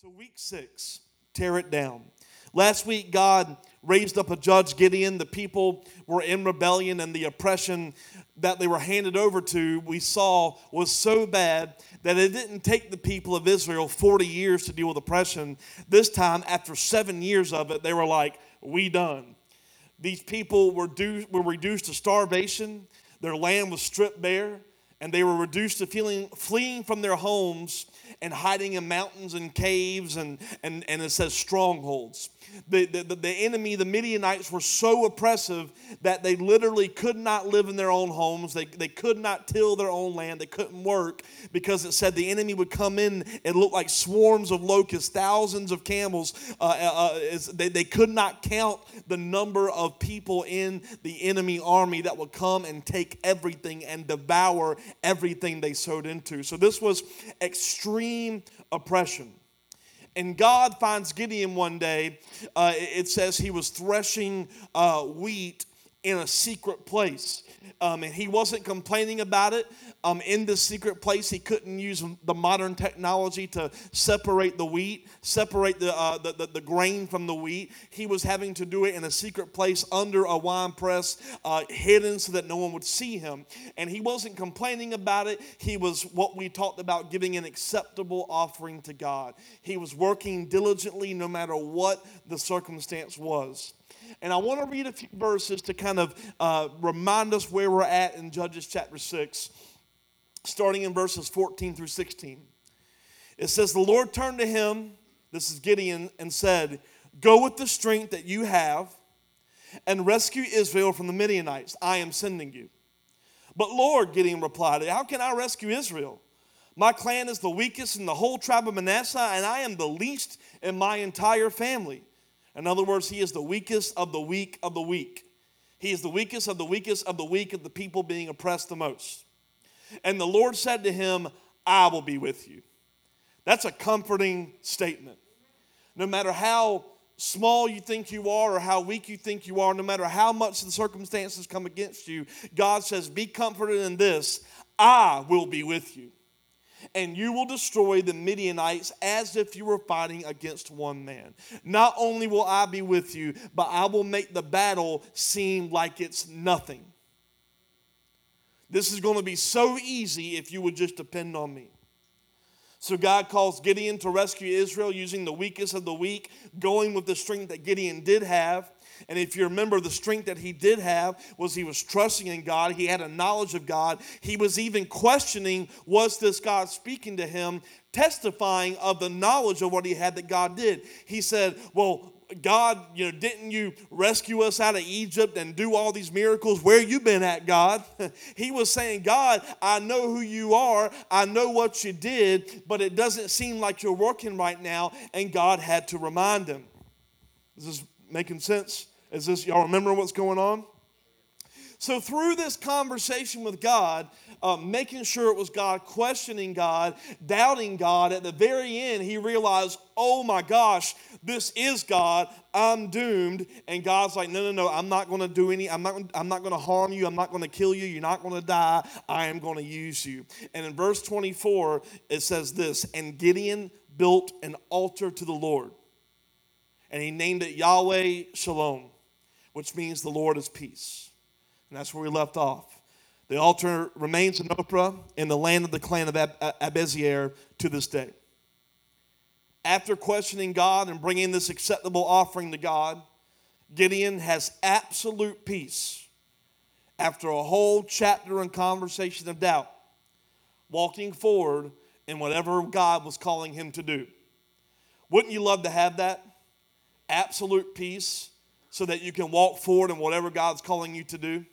So, week six, tear it down. Last week, God raised up a judge, Gideon. The people were in rebellion, and the oppression that they were handed over to, we saw, was so bad that it didn't take the people of Israel 40 years to deal with oppression. This time, after seven years of it, they were like, We done. These people were, due, were reduced to starvation, their land was stripped bare, and they were reduced to feeling, fleeing from their homes and hiding in mountains and caves and, and, and it says strongholds. The, the, the enemy, the Midianites, were so oppressive that they literally could not live in their own homes. They, they could not till their own land. They couldn't work because it said the enemy would come in and look like swarms of locusts, thousands of camels. Uh, uh, uh they, they could not count the number of people in the enemy army that would come and take everything and devour everything they sowed into. So this was extreme oppression. And God finds Gideon one day. Uh, it says he was threshing uh, wheat in a secret place. Um, and he wasn't complaining about it. Um, in this secret place, he couldn't use the modern technology to separate the wheat, separate the, uh, the, the, the, grain from the wheat. He was having to do it in a secret place under a wine press, uh, hidden so that no one would see him. And he wasn't complaining about it. He was what we talked about giving an acceptable offering to God. He was working diligently no matter what the circumstance was. And I want to read a few verses to kind of uh, remind us where we're at in Judges chapter 6, starting in verses 14 through 16. It says, The Lord turned to him, this is Gideon, and said, Go with the strength that you have and rescue Israel from the Midianites. I am sending you. But Lord, Gideon replied, How can I rescue Israel? My clan is the weakest in the whole tribe of Manasseh, and I am the least in my entire family. In other words, he is the weakest of the weak of the weak. He is the weakest of the weakest of the weak of the people being oppressed the most. And the Lord said to him, I will be with you. That's a comforting statement. No matter how small you think you are or how weak you think you are, no matter how much the circumstances come against you, God says, Be comforted in this I will be with you and you will destroy the Midianites as if you were fighting against one man. Not only will I be with you, but I will make the battle seem like it's nothing. This is going to be so easy if you would just depend on me. So God calls Gideon to rescue Israel using the weakest of the weak, going with the strength that Gideon did have. And if you remember, the strength that he did have was he was trusting in God. He had a knowledge of God. He was even questioning, was this God speaking to him, testifying of the knowledge of what he had that God did. He said, Well, God, you know, didn't you rescue us out of Egypt and do all these miracles? Where you been at, God? he was saying, God, I know who you are. I know what you did, but it doesn't seem like you're working right now. And God had to remind him. Is this making sense? Is this, y'all remember what's going on? So, through this conversation with God, uh, making sure it was God, questioning God, doubting God, at the very end, he realized, oh my gosh, this is God. I'm doomed. And God's like, no, no, no, I'm not going to do any, I'm not, I'm not going to harm you. I'm not going to kill you. You're not going to die. I am going to use you. And in verse 24, it says this And Gideon built an altar to the Lord, and he named it Yahweh Shalom which means the Lord is peace. And that's where we left off. The altar remains in Ophrah in the land of the clan of Ab- Abiezer to this day. After questioning God and bringing this acceptable offering to God, Gideon has absolute peace after a whole chapter and conversation of doubt, walking forward in whatever God was calling him to do. Wouldn't you love to have that? Absolute peace so that you can walk forward in whatever God's calling you to do.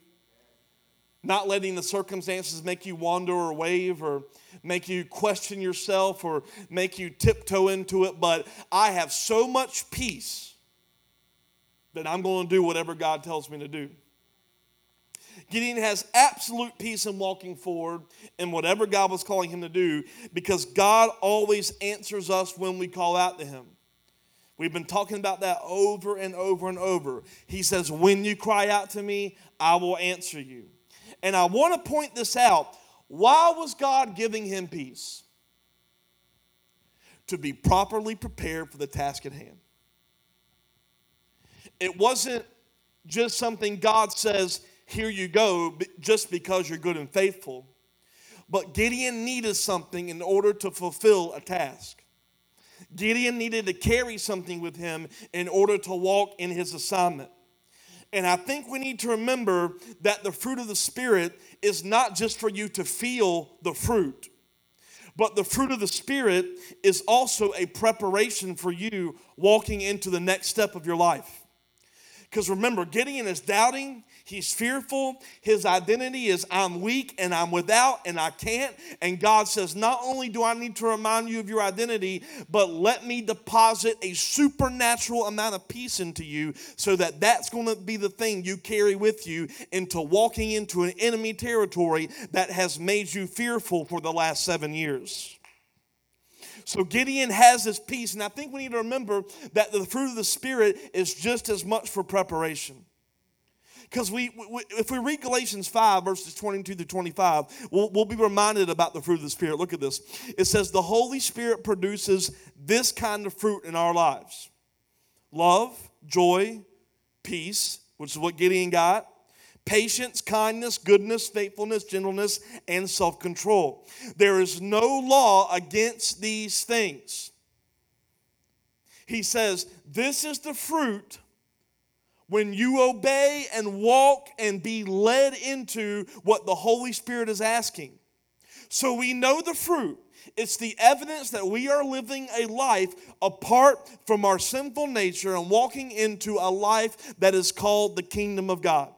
Not letting the circumstances make you wander or wave or make you question yourself or make you tiptoe into it, but I have so much peace that I'm going to do whatever God tells me to do. Gideon has absolute peace in walking forward in whatever God was calling him to do because God always answers us when we call out to him. We've been talking about that over and over and over. He says, When you cry out to me, I will answer you. And I want to point this out. Why was God giving him peace? to be properly prepared for the task at hand. It wasn't just something God says, here you go, just because you're good and faithful. But Gideon needed something in order to fulfill a task. Gideon needed to carry something with him in order to walk in his assignment. And I think we need to remember that the fruit of the Spirit is not just for you to feel the fruit, but the fruit of the Spirit is also a preparation for you walking into the next step of your life. Because remember, Gideon is doubting, He's fearful. His identity is I'm weak and I'm without and I can't. And God says, Not only do I need to remind you of your identity, but let me deposit a supernatural amount of peace into you so that that's going to be the thing you carry with you into walking into an enemy territory that has made you fearful for the last seven years. So Gideon has this peace, and I think we need to remember that the fruit of the Spirit is just as much for preparation. Because we, we, if we read Galatians 5, verses 22 to 25, we'll, we'll be reminded about the fruit of the Spirit. Look at this. It says, The Holy Spirit produces this kind of fruit in our lives love, joy, peace, which is what Gideon got, patience, kindness, goodness, faithfulness, gentleness, and self control. There is no law against these things. He says, This is the fruit when you obey and walk and be led into what the Holy Spirit is asking. So we know the fruit. It's the evidence that we are living a life apart from our sinful nature and walking into a life that is called the kingdom of God.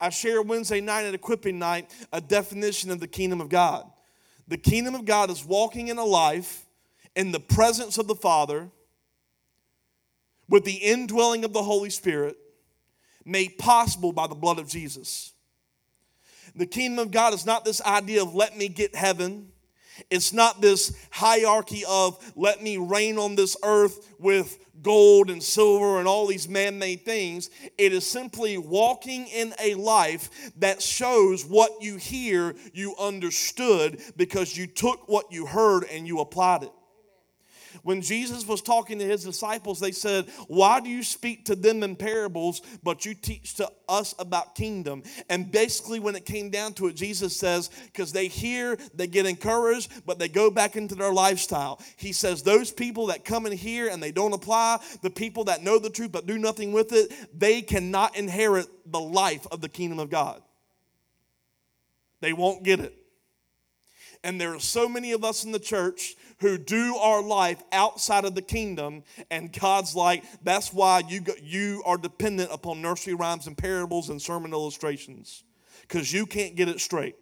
I shared Wednesday night at equipping night a definition of the kingdom of God. The kingdom of God is walking in a life in the presence of the Father with the indwelling of the Holy Spirit made possible by the blood of Jesus. The kingdom of God is not this idea of let me get heaven. It's not this hierarchy of let me reign on this earth with gold and silver and all these man made things. It is simply walking in a life that shows what you hear, you understood because you took what you heard and you applied it. When Jesus was talking to his disciples, they said, Why do you speak to them in parables, but you teach to us about kingdom? And basically, when it came down to it, Jesus says, Because they hear, they get encouraged, but they go back into their lifestyle. He says, Those people that come in here and they don't apply, the people that know the truth but do nothing with it, they cannot inherit the life of the kingdom of God. They won't get it. And there are so many of us in the church who do our life outside of the kingdom, and God's like, that's why you, you are dependent upon nursery rhymes and parables and sermon illustrations, because you can't get it straight.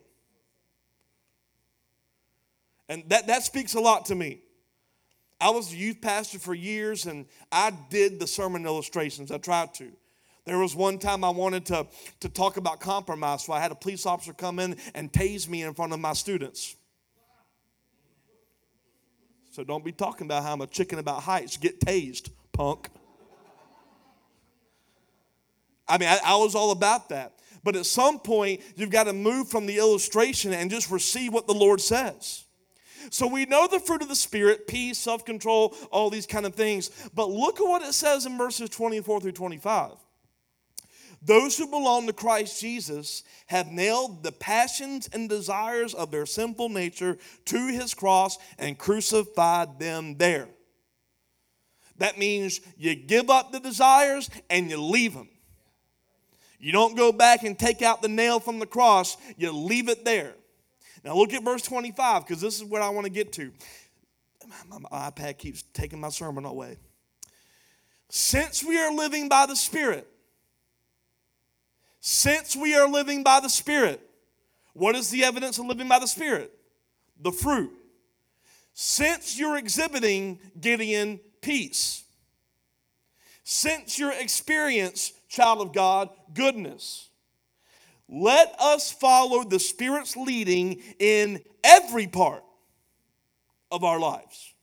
And that, that speaks a lot to me. I was a youth pastor for years, and I did the sermon illustrations. I tried to. There was one time I wanted to, to talk about compromise, so I had a police officer come in and tase me in front of my students. So don't be talking about how I'm a chicken about heights. Get tased, punk. I mean, I, I, was all about that. But at some point, you've got to move from the illustration and just receive what the Lord says. So we know the fruit of the Spirit peace, self control, all these kind of things. But look at what it says in verses 24 through 25. Those who belong to Christ Jesus have nailed the passions and desires of their sinful nature to his cross and crucified them there. That means you give up the desires and you leave them. You don't go back and take out the nail from the cross, you leave it there. Now look at verse 25 because this is what I want to get to. My, my iPad keeps taking my sermon away. Since we are living by the Spirit, since we are living by the Spirit, what is the evidence of living by the Spirit? The fruit. Since you're exhibiting Gideon peace, since your experience, child of God, goodness, let us follow the Spirit's leading in every part of our lives.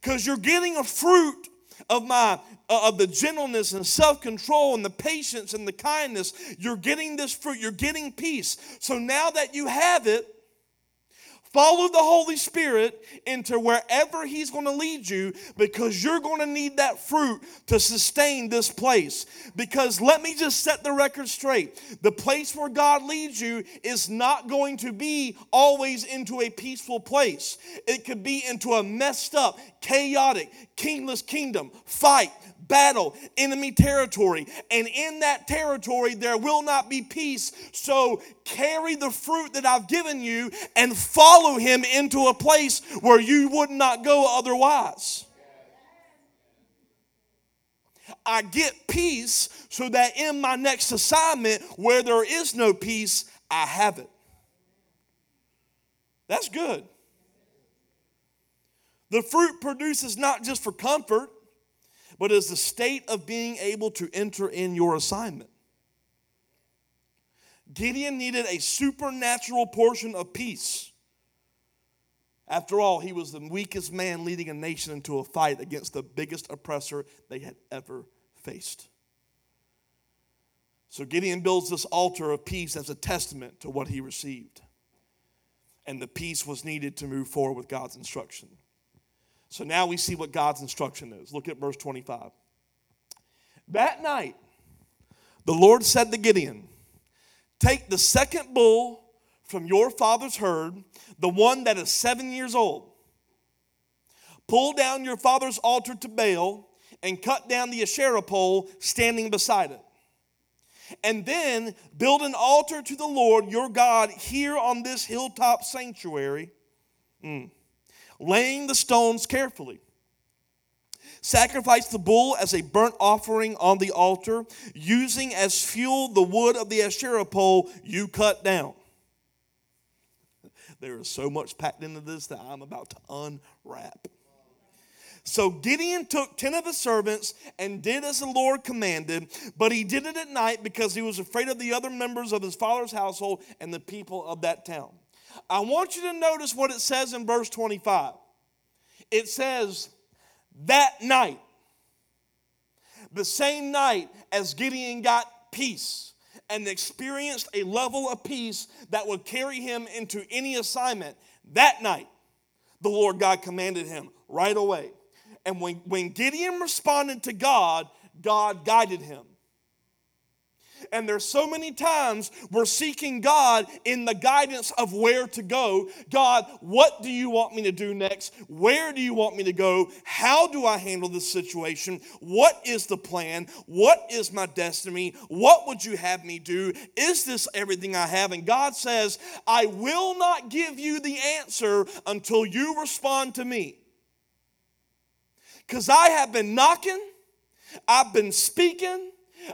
Because you're getting a fruit of my uh, of the gentleness and self-control and the patience and the kindness you're getting this fruit you're getting peace. So now that you have it Follow the Holy Spirit into wherever He's going to lead you because you're going to need that fruit to sustain this place. Because let me just set the record straight the place where God leads you is not going to be always into a peaceful place, it could be into a messed up, chaotic, kingless kingdom, fight, battle, enemy territory. And in that territory, there will not be peace. So carry the fruit that I've given you and follow him into a place where you would not go otherwise. I get peace so that in my next assignment, where there is no peace, I have it. That's good. The fruit produces not just for comfort, but is the state of being able to enter in your assignment. Gideon needed a supernatural portion of peace. After all, he was the weakest man leading a nation into a fight against the biggest oppressor they had ever faced. So Gideon builds this altar of peace as a testament to what he received. And the peace was needed to move forward with God's instruction. So now we see what God's instruction is. Look at verse 25. That night, the Lord said to Gideon, Take the second bull from your father's herd, the one that is seven years old. Pull down your father's altar to Baal and cut down the Asherah pole standing beside it. And then build an altar to the Lord your God here on this hilltop sanctuary. Mm laying the stones carefully. Sacrifice the bull as a burnt offering on the altar, using as fuel the wood of the Asherah pole you cut down. There is so much packed into this that I'm about to unwrap. So Gideon took 10 of his servants and did as the Lord commanded, but he did it at night because he was afraid of the other members of his father's household and the people of that town. I want you to notice what it says in verse 25. It says, that night, the same night as Gideon got peace and experienced a level of peace that would carry him into any assignment, that night, the Lord God commanded him right away. And when, when Gideon responded to God, God guided him. And there's so many times we're seeking God in the guidance of where to go. God, what do you want me to do next? Where do you want me to go? How do I handle this situation? What is the plan? What is my destiny? What would you have me do? Is this everything I have? And God says, I will not give you the answer until you respond to me. Because I have been knocking, I've been speaking,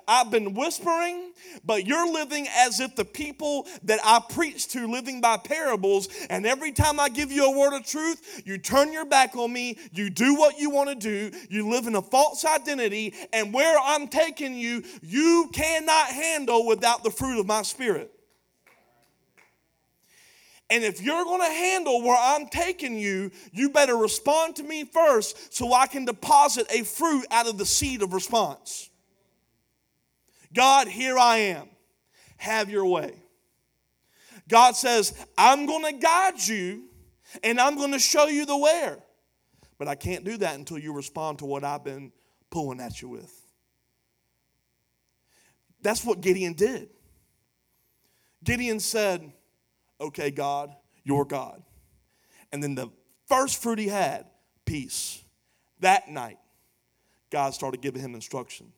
I've been whispering, but you're living as if the people that I preach to living by parables, and every time I give you a word of truth, you turn your back on me, you do what you want to do, you live in a false identity, and where I'm taking you, you cannot handle without the fruit of my spirit. And if you're going to handle where I'm taking you, you better respond to me first so I can deposit a fruit out of the seed of response. God, here I am. Have your way. God says, I'm going to guide you and I'm going to show you the where. But I can't do that until you respond to what I've been pulling at you with. That's what Gideon did. Gideon said, Okay, God, you're God. And then the first fruit he had, peace. That night, God started giving him instruction.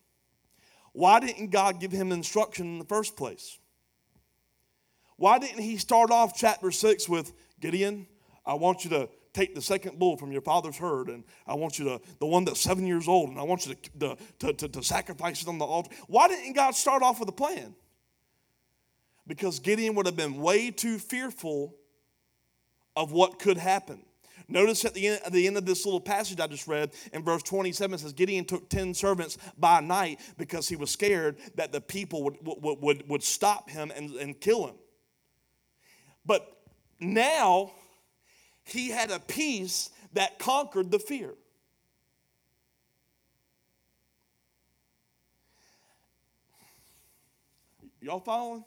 Why didn't God give him instruction in the first place? Why didn't he start off chapter 6 with Gideon, I want you to take the second bull from your father's herd, and I want you to, the one that's seven years old, and I want you to, to, to, to sacrifice it on the altar. Why didn't God start off with a plan? Because Gideon would have been way too fearful of what could happen. Notice at the, end, at the end of this little passage I just read in verse 27 says Gideon took 10 servants by night because he was scared that the people would, would, would, would stop him and, and kill him. But now he had a peace that conquered the fear. Y'all following?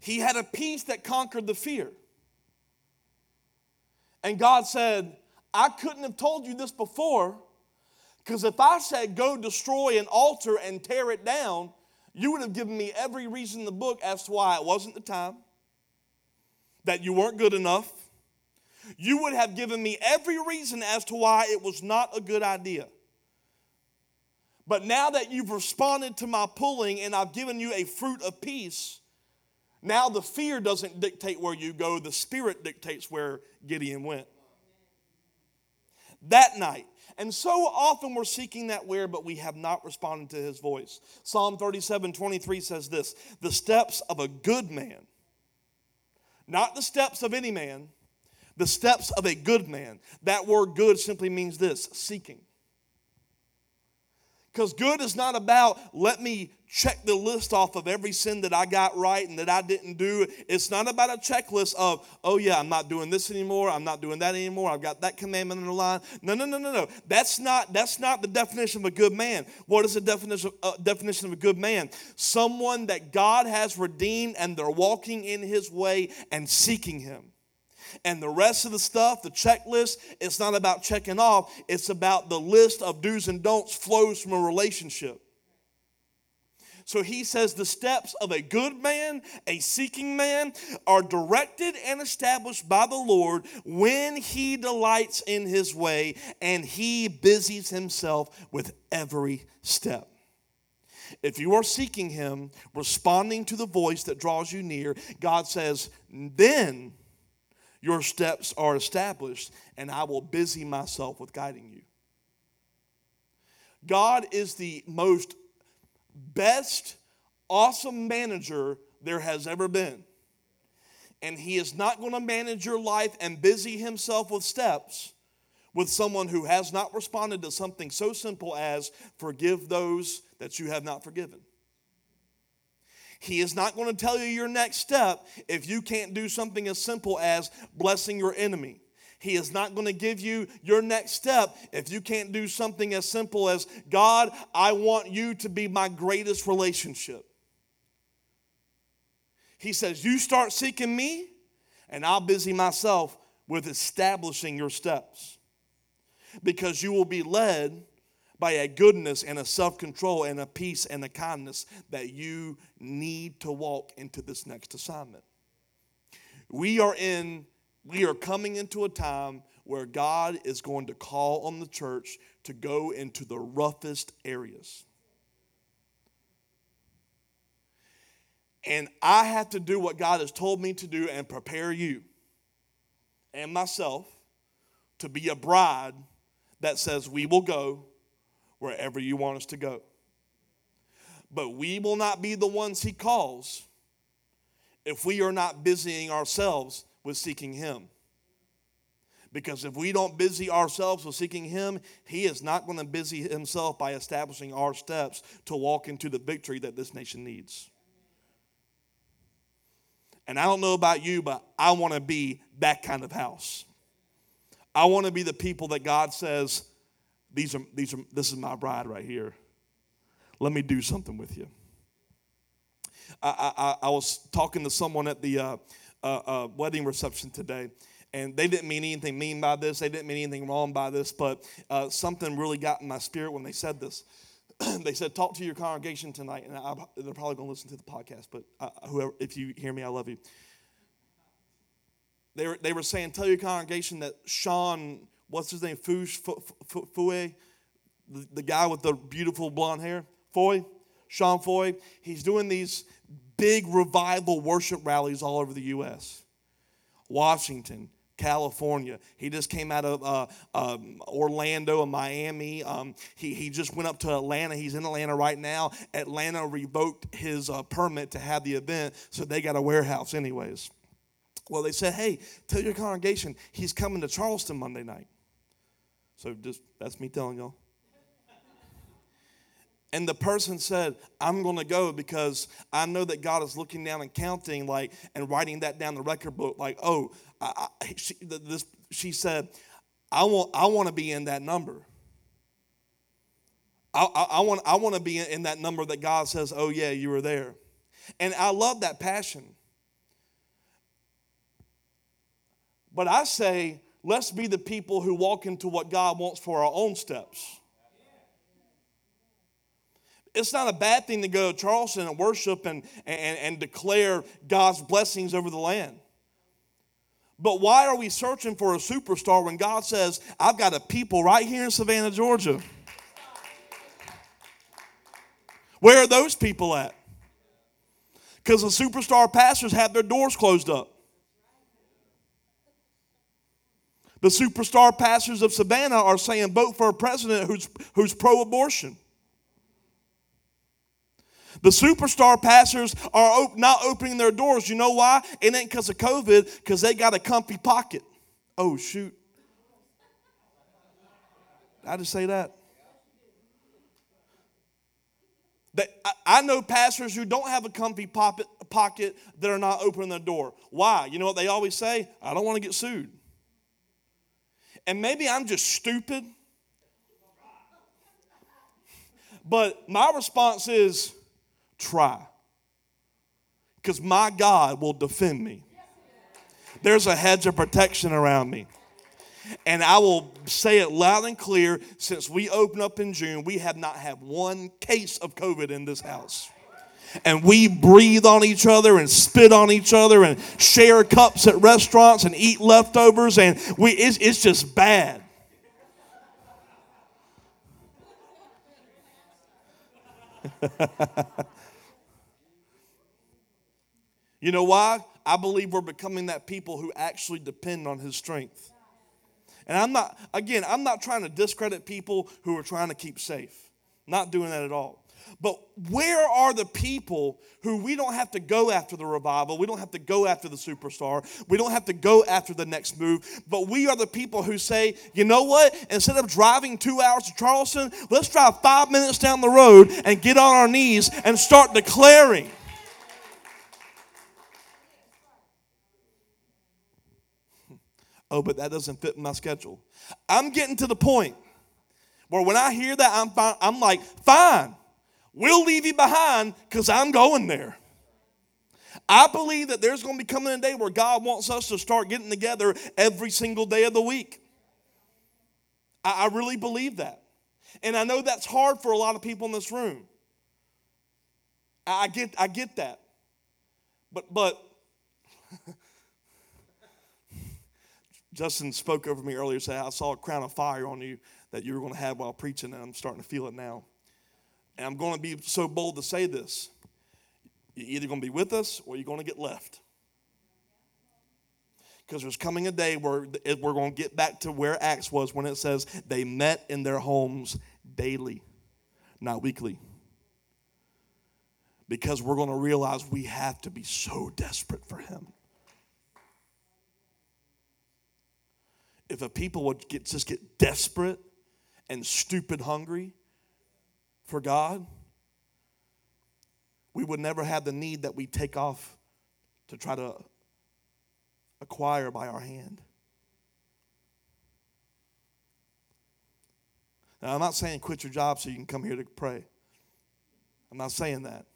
He had a peace that conquered the fear. And God said, I couldn't have told you this before because if I said go destroy an altar and tear it down, you would have given me every reason in the book as to why it wasn't the time, that you weren't good enough. You would have given me every reason as to why it was not a good idea. But now that you've responded to my pulling and I've given you a fruit of peace, now the fear doesn't dictate where you go, the Spirit dictates where Gideon went. That night, and so often we're seeking that where, but we have not responded to his voice. Psalm 37 23 says this The steps of a good man, not the steps of any man, the steps of a good man. That word good simply means this seeking. Because good is not about let me check the list off of every sin that I got right and that I didn't do. It's not about a checklist of, oh yeah, I'm not doing this anymore, I'm not doing that anymore, I've got that commandment in the line. No, no, no, no, no. That's not that's not the definition of a good man. What is the definition uh, definition of a good man? Someone that God has redeemed and they're walking in his way and seeking him. And the rest of the stuff, the checklist, it's not about checking off, it's about the list of do's and don'ts flows from a relationship. So he says the steps of a good man, a seeking man, are directed and established by the Lord when he delights in his way and he busies himself with every step. If you are seeking him, responding to the voice that draws you near, God says, then your steps are established, and I will busy myself with guiding you. God is the most best, awesome manager there has ever been. And He is not going to manage your life and busy Himself with steps with someone who has not responded to something so simple as forgive those that you have not forgiven. He is not going to tell you your next step if you can't do something as simple as blessing your enemy. He is not going to give you your next step if you can't do something as simple as, God, I want you to be my greatest relationship. He says, You start seeking me, and I'll busy myself with establishing your steps. Because you will be led by a goodness and a self control and a peace and a kindness that you need to walk into this next assignment. We are in, we are coming into a time where God is going to call on the church to go into the roughest areas. And I have to do what God has told me to do and prepare you and myself to be a bride that says, We will go wherever you want us to go. But we will not be the ones He calls if we are not busying ourselves with seeking Him. Because if we don't busy ourselves with seeking Him, He is not going to busy Himself by establishing our steps to walk into the victory that this nation needs. And I don't know about you, but I want to be that kind of house. I want to be the people that God says, these are, these are, this is my bride right here. Let me do something with you. I, I, I was talking to someone at the uh, uh, uh, wedding reception today, and they didn't mean anything mean by this. They didn't mean anything wrong by this, but uh, something really got in my spirit when they said this. they said, "Talk to your congregation tonight," and I, they're probably going to listen to the podcast. But uh, whoever, if you hear me, I love you. They were, they were saying, "Tell your congregation that Sean what's his name? Fouche, Fouet, the, the guy with the beautiful blonde hair, Foy, Sean Foy. He's doing these big revival worship rallies all over the U.S. Washington, California. He just came out of uh, um, Orlando and Miami. Um, he, he just went up to Atlanta. He's in Atlanta right now. Atlanta revoked his uh, permit to have the event, so they got a warehouse, anyways. Well, they said, hey, tell your congregation he's coming to Charleston Monday night. So just that's me telling y'all. And the person said, I'm going to go because I know that God is looking down and counting, like, and writing that down the record book. Like, oh, I, I, she, this, she said, I want, I want to be in that number. I, I, I, want, I want to be in that number that God says, oh, yeah, you were there. And I love that passion. But I say, let's be the people who walk into what God wants for our own steps. It's not a bad thing to go to Charleston and worship and, and, and declare God's blessings over the land. But why are we searching for a superstar when God says, I've got a people right here in Savannah, Georgia? Where are those people at? Because the superstar pastors have their doors closed up. The superstar pastors of Savannah are saying vote for a president who's, who's pro abortion. The superstar pastors are op- not opening their doors. You know why? It ain't because of COVID, because they got a comfy pocket. Oh, shoot. I just say that. They, I, I know pastors who don't have a comfy pocket, pocket that are not opening their door. Why? You know what they always say? I don't want to get sued. And maybe I'm just stupid. But my response is try. Because my God will defend me. There's a hedge of protection around me. And I will say it loud and clear since we opened up in June, we have not had one case of COVID in this house. And we breathe on each other and spit on each other and share cups at restaurants and eat leftovers, and we, it's, it's just bad. You know why? I believe we're becoming that people who actually depend on his strength. And I'm not, again, I'm not trying to discredit people who are trying to keep safe. Not doing that at all. But where are the people who we don't have to go after the revival? We don't have to go after the superstar. We don't have to go after the next move. But we are the people who say, you know what? Instead of driving two hours to Charleston, let's drive five minutes down the road and get on our knees and start declaring. Oh, but that doesn't fit in my schedule. I'm getting to the point where when I hear that, I'm, fine, I'm like, fine, we'll leave you behind because I'm going there. I believe that there's going to be coming a day where God wants us to start getting together every single day of the week. I, I really believe that. And I know that's hard for a lot of people in this room. I, I get, I get that. But, but, Justin spoke over me earlier, said, I saw a crown of fire on you that you were going to have while preaching, and I'm starting to feel it now. And I'm going to be so bold to say this. You're either going to be with us or you're going to get left. Because there's coming a day where we're going to get back to where Acts was when it says they met in their homes daily, not weekly. Because we're going to realize we have to be so desperate for Him. if a people would get, just get desperate and stupid hungry for God, we would never have the need that we take off to try to acquire by our hand. Now, I'm not saying quit your job so you can come here to pray. I'm not saying that.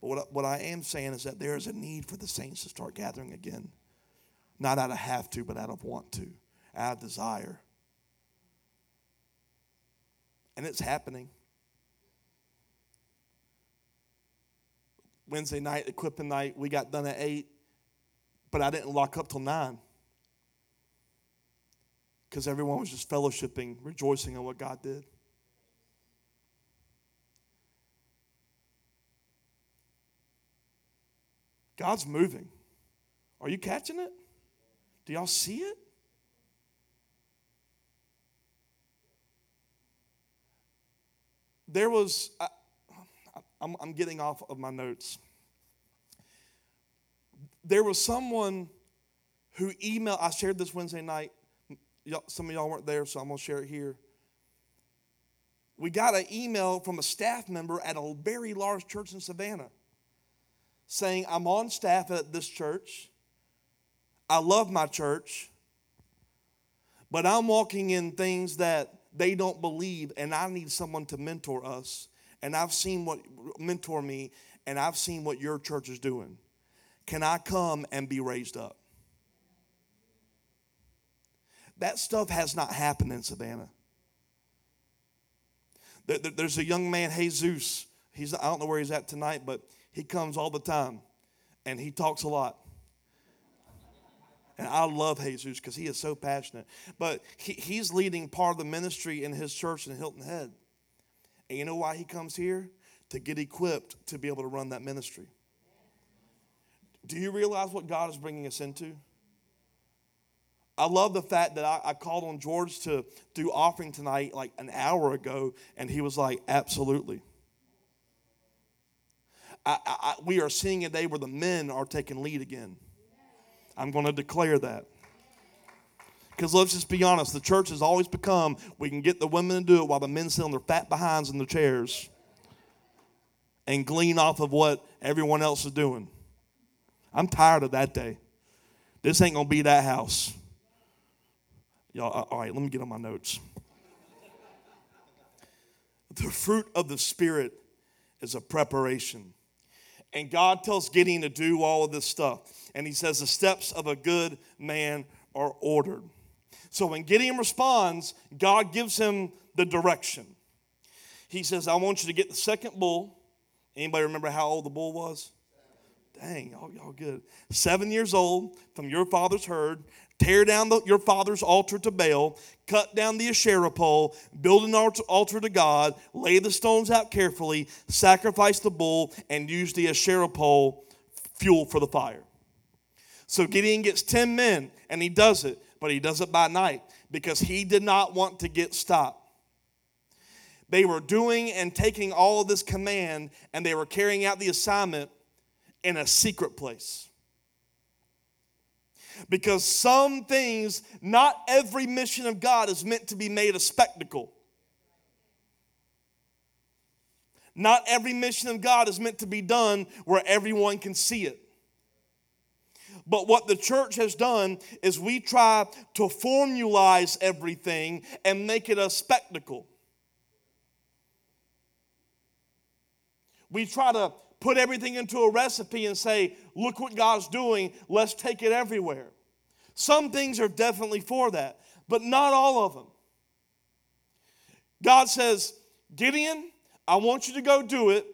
But what, what I am saying is that there is a need for the saints to start gathering again. Not out of have to, but out of want to, out of desire. And it's happening. Wednesday night, equipping night, we got done at 8, but I didn't lock up till 9 because everyone was just fellowshipping, rejoicing in what God did. God's moving. Are you catching it? Do y'all see it? There was, I, I'm, I'm getting off of my notes. There was someone who emailed, I shared this Wednesday night. Some of y'all weren't there, so I'm going to share it here. We got an email from a staff member at a very large church in Savannah saying, I'm on staff at this church. I love my church, but I'm walking in things that they don't believe, and I need someone to mentor us. And I've seen what mentor me, and I've seen what your church is doing. Can I come and be raised up? That stuff has not happened in Savannah. There's a young man, Jesus. He's, I don't know where he's at tonight, but he comes all the time and he talks a lot. And I love Jesus because he is so passionate. But he, he's leading part of the ministry in his church in Hilton Head. And you know why he comes here? To get equipped to be able to run that ministry. Do you realize what God is bringing us into? I love the fact that I, I, called on George to do offering tonight like an hour ago, and he was like, absolutely. I, I, we are seeing a day where the men are taking lead again. I'm going to declare that. Because let's just be honest, the church has always become we can get the women to do it while the men sit on their fat behinds in the chairs and glean off of what everyone else is doing. I'm tired of that day. This ain't to be that house. Y'all, uh, all right, let me get on my notes. The fruit of the Spirit is a preparation. And God tells Gideon to do all of this stuff. And he says, The steps of a good man are ordered. So when Gideon responds, God gives him the direction. He says, I want you to get the second bull. Anybody remember how old the bull was? Dang, y'all, y'all good. Seven years old from your father's herd. Tear down the, your father's altar to Baal, cut down the Asherah pole, build an altar, to God, lay the stones out carefully, sacrifice the bull, and use the Asherah pole fuel for the fire. So Gideon gets 10 men, and he does it, but he does it by night because he did not want to get stopped. They were doing and taking all of this command, and they were carrying out the assignment in a secret place. Because some things, not every mission of God is meant to be made a spectacle. Not every mission of God is meant to be done where everyone can see it. But what the church has done is we try to formalize everything and make it a spectacle. We try to put everything into a recipe and say, look what God's doing, let's take it everywhere. Some things are definitely for that, but not all of them. God says, Gideon, I want you to go do it.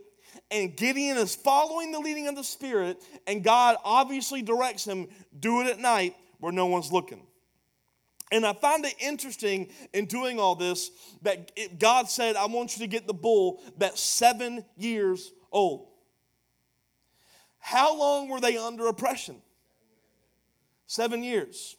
And Gideon is following the leading of the Spirit, and God obviously directs him, do it at night where no one's looking. And I find it interesting in doing all this that God said, I want you to get the bull that's seven years old. How long were they under oppression? Seven years.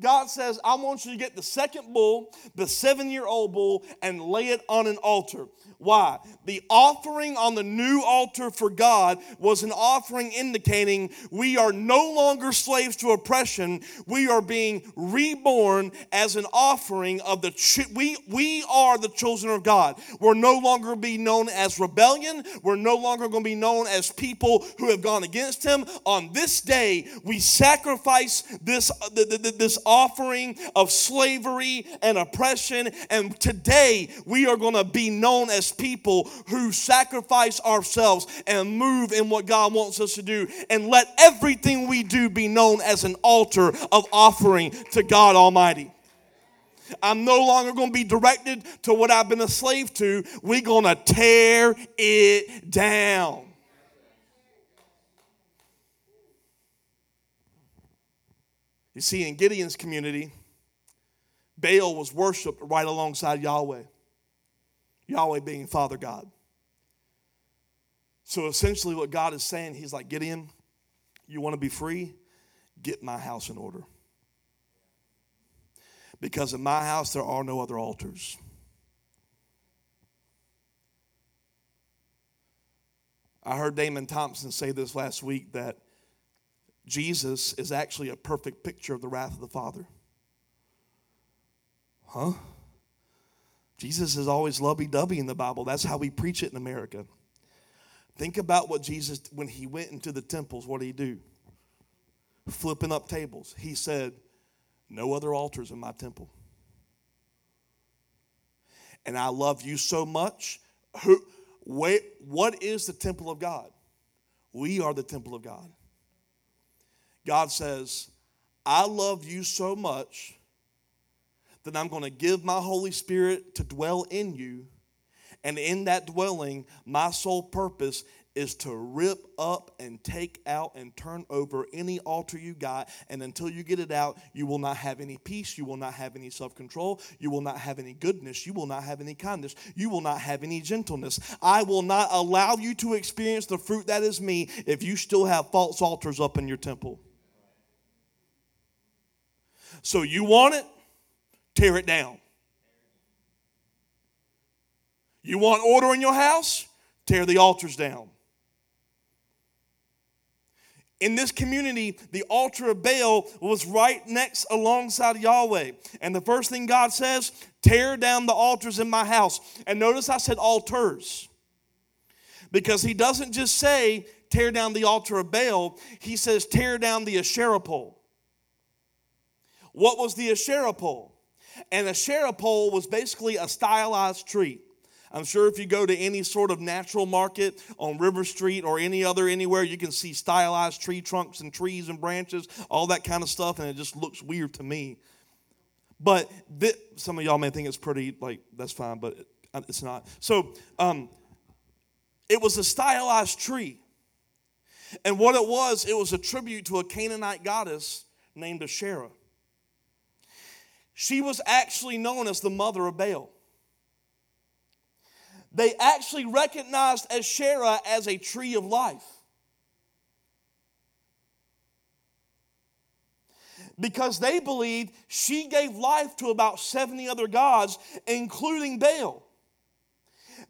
God says, I want you to get the second bull, the seven year old bull, and lay it on an altar. Why? The offering on the new altar for God was an offering indicating we are no longer slaves to oppression. We are being reborn as an offering of the ch- we we are the children of God. We're no longer be known as rebellion. We're no longer going to be known as people who have gone against him. On this day, we sacrifice this uh, this offering of slavery and oppression and today we are going to be known as people who sacrifice ourselves and move in what God wants us to do. And let everything we do be known as an altar of offering to God Almighty. I'm no longer going to be directed to what I've been a slave to. We're going to tear it down. You see, in Gideon's community, Baal was worshiped right alongside Yahweh. Yahweh being Father God. So essentially, what God is saying, He's like, Gideon, you want to be free? Get my house in order. Because in my house, there are no other altars. I heard Damon Thompson say this last week that Jesus is actually a perfect picture of the wrath of the Father. Huh? Jesus is always lovey dovey in the Bible. That's how we preach it in America. Think about what Jesus, when he went into the temples, what did he do? Flipping up tables. He said, No other altars in my temple. And I love you so much. Who, wait, what is the temple of God? We are the temple of God. God says, I love you so much that I'm going to give my Holy Spirit to dwell in you. And in that dwelling, my sole purpose is to rip up and take out and turn over any altar you got. And until you get it out, you will not have any peace. You will not have any self control. You will not have any goodness. You will not have any kindness. You will not have any gentleness. I will not allow you to experience the fruit that is me if you still have false altars up in your temple. So you want it? Tear it down. You want order in your house? Tear the altars down. In this community, the altar of Baal was right next alongside Yahweh. And the first thing God says, tear down the altars in my house. And notice I said altars. Because he doesn't just say, tear down the altar of Baal, he says, tear down the Asherah pole. What was the Asherah pole? An Asherah pole was basically a stylized tree. I'm sure if you go to any sort of natural market on River Street or any other anywhere, you can see stylized tree trunks and trees and branches, all that kind of stuff, and it just looks weird to me. But some of y'all may think it's pretty, like, that's fine, but it's not. So, um, it was a stylized tree. And what it was, it was a tribute to a Canaanite goddess named Asherah. She was actually known as the mother of Baal they actually recognized Asherah as a tree of life. Because they believed she gave life to about 70 other gods, including Baal.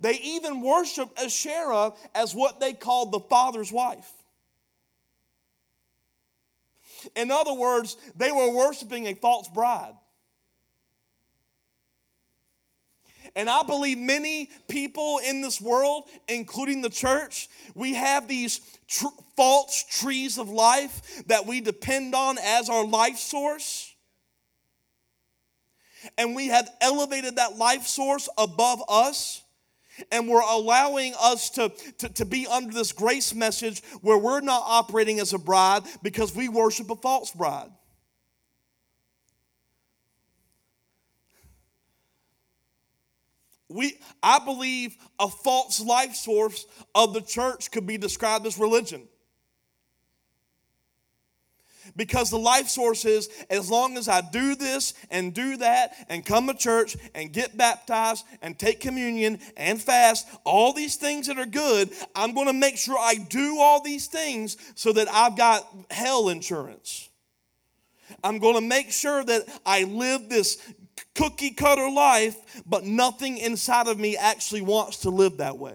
They even worshiped Asherah as what they called the father's wife. In other words, they were worshiping a false bride. And I believe many people in this world, including the church, we have these tr- false trees of life that we depend on as our life source. And we have elevated that life source above us. And we're allowing us to, to, to be under this grace message where we're not operating as a bride because we worship a false bride. We, I believe a false life source of the church could be described as religion. Because the life source is as long as I do this and do that and come to church and get baptized and take communion and fast, all these things that are good, I'm going to make sure I do all these things so that I've got hell insurance. I'm going to make sure that I live this cookie cutter life, but nothing inside of me actually wants to live that way.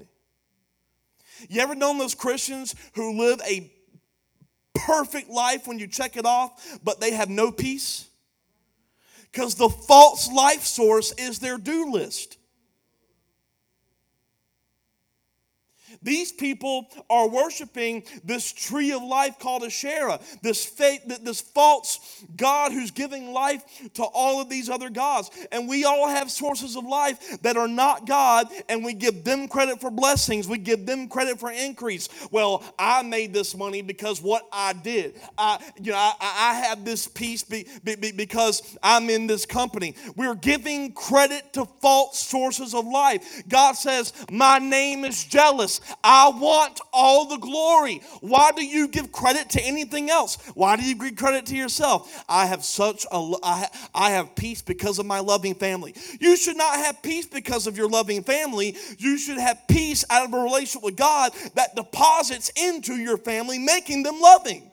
You ever known those Christians who live a perfect life when you check it off, but they have no peace? Because the false life source is their do list. These people are worshiping this tree of life called Asherah, this faith, this false God who's giving life to all of these other gods. And we all have sources of life that are not God, and we give them credit for blessings. We give them credit for increase. Well, I made this money because what I did. I, you know, I, I have this peace be, be, be because I'm in this company. We're giving credit to false sources of life. God says, My name is jealous. I want all the glory. Why do you give credit to anything else? Why do you give credit to yourself? I have such a I, I have peace because of my loving family. You should not have peace because of your loving family. You should have peace out of a relationship with God that deposits into your family, making them loving.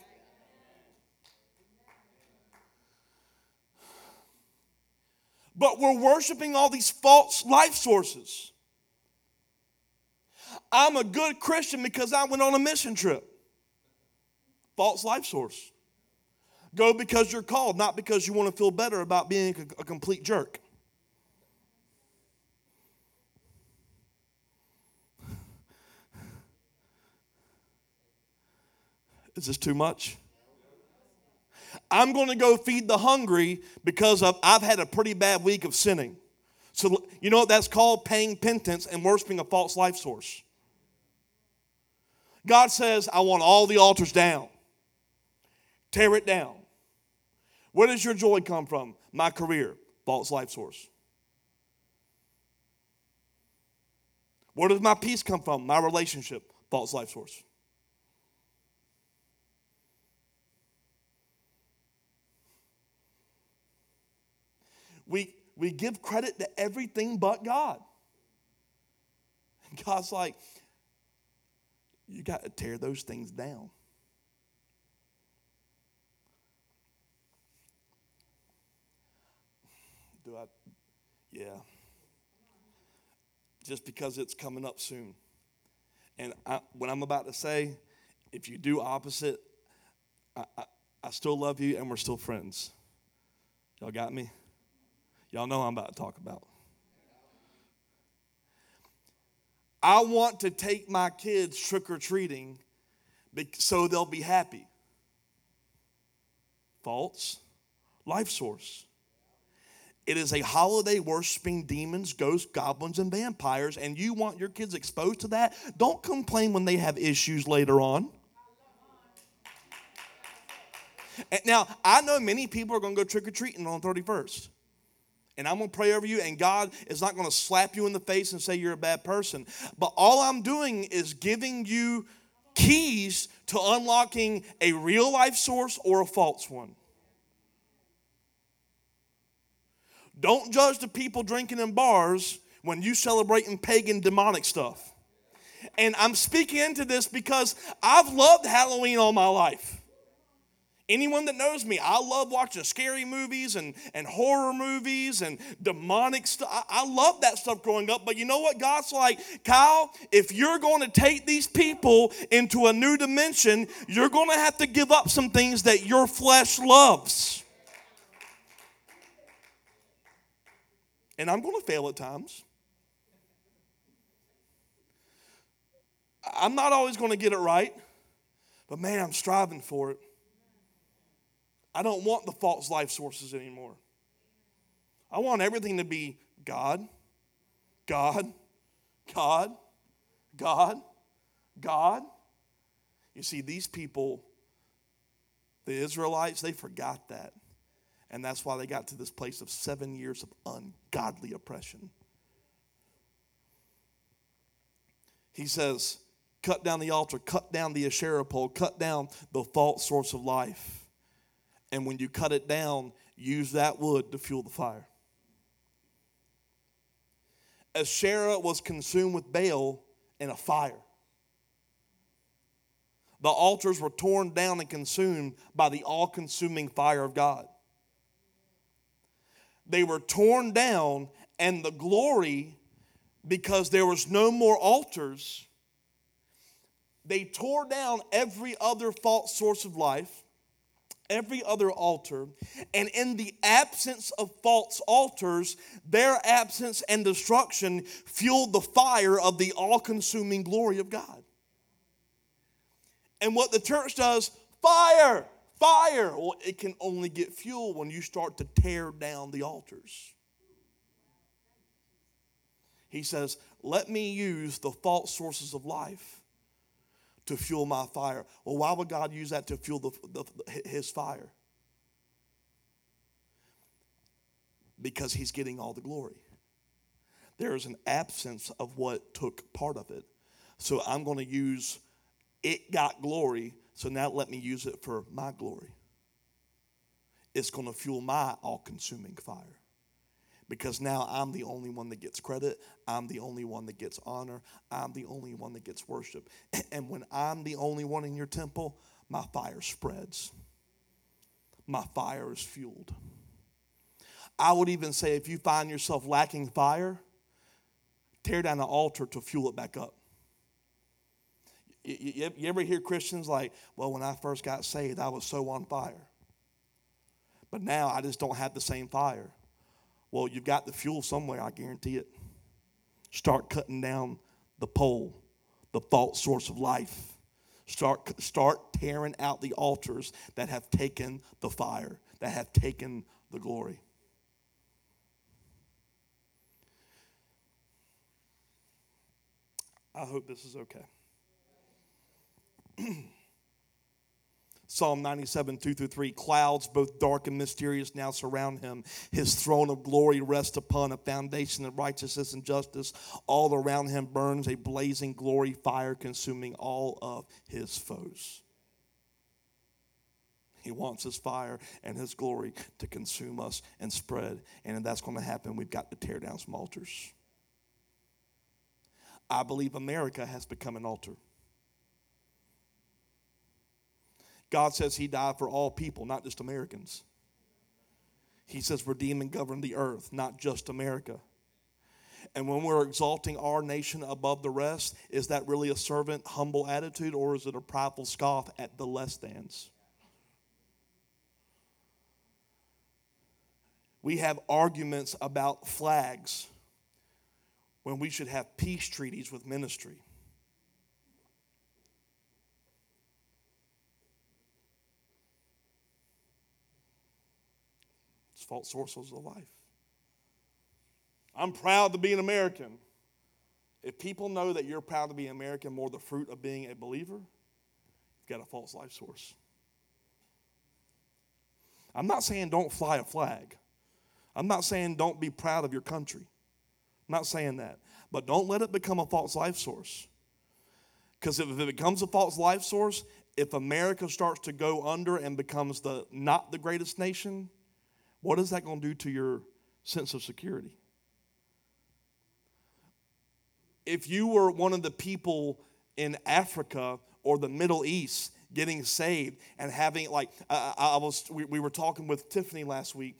But we're worshiping all these false life sources. I'm a good Christian because I went on a mission trip. False life source. Go because you're called, not because you want to feel better about being a complete jerk. Is this too much? I'm going to go feed the hungry because of, I've had a pretty bad week of sinning. So, you know what that's called? Paying penance and worshiping a false life source. God says, I want all the altars down. Tear it down. Where does your joy come from? My career. False life source. Where does my peace come from? My relationship. False life source. We, we give credit to everything but God. God's like, you got to tear those things down. Do I? Yeah. Just because it's coming up soon. And I, what I'm about to say, if you do opposite, I, I, I still love you and we're still friends. Y'all got me? Y'all know I'm about to talk about. I want to take my kids trick or treating so they'll be happy. False life source. It is a holiday worshiping demons, ghosts, goblins, and vampires, and you want your kids exposed to that? Don't complain when they have issues later on. Now, I know many people are going to go trick or treating on 31st and I'm going to pray over you, and God is not going to slap you in the face and say you're a bad person. But all I'm doing is giving you keys to unlocking a real life source or a false one. Don't judge the people drinking in bars when you celebrating pagan demonic stuff. And I'm speaking into this because I've loved Halloween all my life. Anyone that knows me, I love watching scary movies and, and horror movies and demonic stuff. I, I love that stuff growing up. But you know what? God's like, Kyle, if you're going to take these people into a new dimension, you're going to have to give up some things that your flesh loves. And I'm going to fail at times. I'm not always going to get it right, but man, I'm striving for it. I don't want the false life sources anymore. I want everything to be God, God, God, God, God. You see, these people, the Israelites, they forgot that. And that's why they got to this place of seven years of ungodly oppression. He says, cut down the altar, cut down the Asherah pole, cut down the false source of life. And when you cut it down, use that wood to fuel the fire. As Asherah was consumed with Baal in a fire. The altars were torn down and consumed by the all consuming fire of God. They were torn down, and the glory, because there was no more altars, they tore down every other false source of life every other altar. And in the absence of false altars, their absence and destruction fueled the fire of the all consuming glory of God. And what the church does, fire, fire. Well, it can only get fuel when you start to tear down the altars. He says, Let me use the false sources of life to fuel my fire. Well, why would God use that to fuel the, the, his fire? Because he's getting all the glory. There is an absence of what took part of it. So I'm going to use it got glory, so now let me use it for my glory. It's going to fuel my all consuming fire because now I'm the only one that gets credit. I'm the only one that gets honor. I'm the only one that gets worship. And when I'm the only one in your temple, my fire spreads. My fire is fueled. I would even say if you find yourself lacking fire, tear down the altar to fuel it back up. You, ever hear Christians like, well, when I first got saved, I was so on fire. But now I just don't have the same fire. Well, you've got the fuel somewhere, I guarantee it. Start cutting down the pole, the false source of life. Start, start tearing out the altars that have taken the fire, that have taken the glory. I hope this is okay. Psalm 97, 2 through 3. Clouds, both dark and mysterious, now surround him. His throne of glory rests upon a foundation of righteousness and justice. All around him burns a blazing glory fire, consuming all of his foes. He wants his fire and his glory to consume us and spread. And if that's going to happen, we've got to tear down some altars. I believe America has become an altar. God says He died for all people, not just Americans. He says, redeem and govern the earth, not just America. And when we're exalting our nation above the rest, is that really a servant, humble attitude, or is it a prideful scoff at the less thans? We have arguments about flags when we should have peace treaties with ministry. False sources of life. I'm proud to be an American. If people know that you're proud to be American more the fruit of being a believer, you've got a false life source. I'm not saying don't fly a flag. I'm not saying don't be proud of your country. I'm not saying that. But don't let it become a false life source. Because if it becomes a false life source, if America starts to go under and becomes the not the greatest nation, what is that going to do to your sense of security? If you were one of the people in Africa or the Middle East getting saved and having, like, I, I was, we, we were talking with Tiffany last week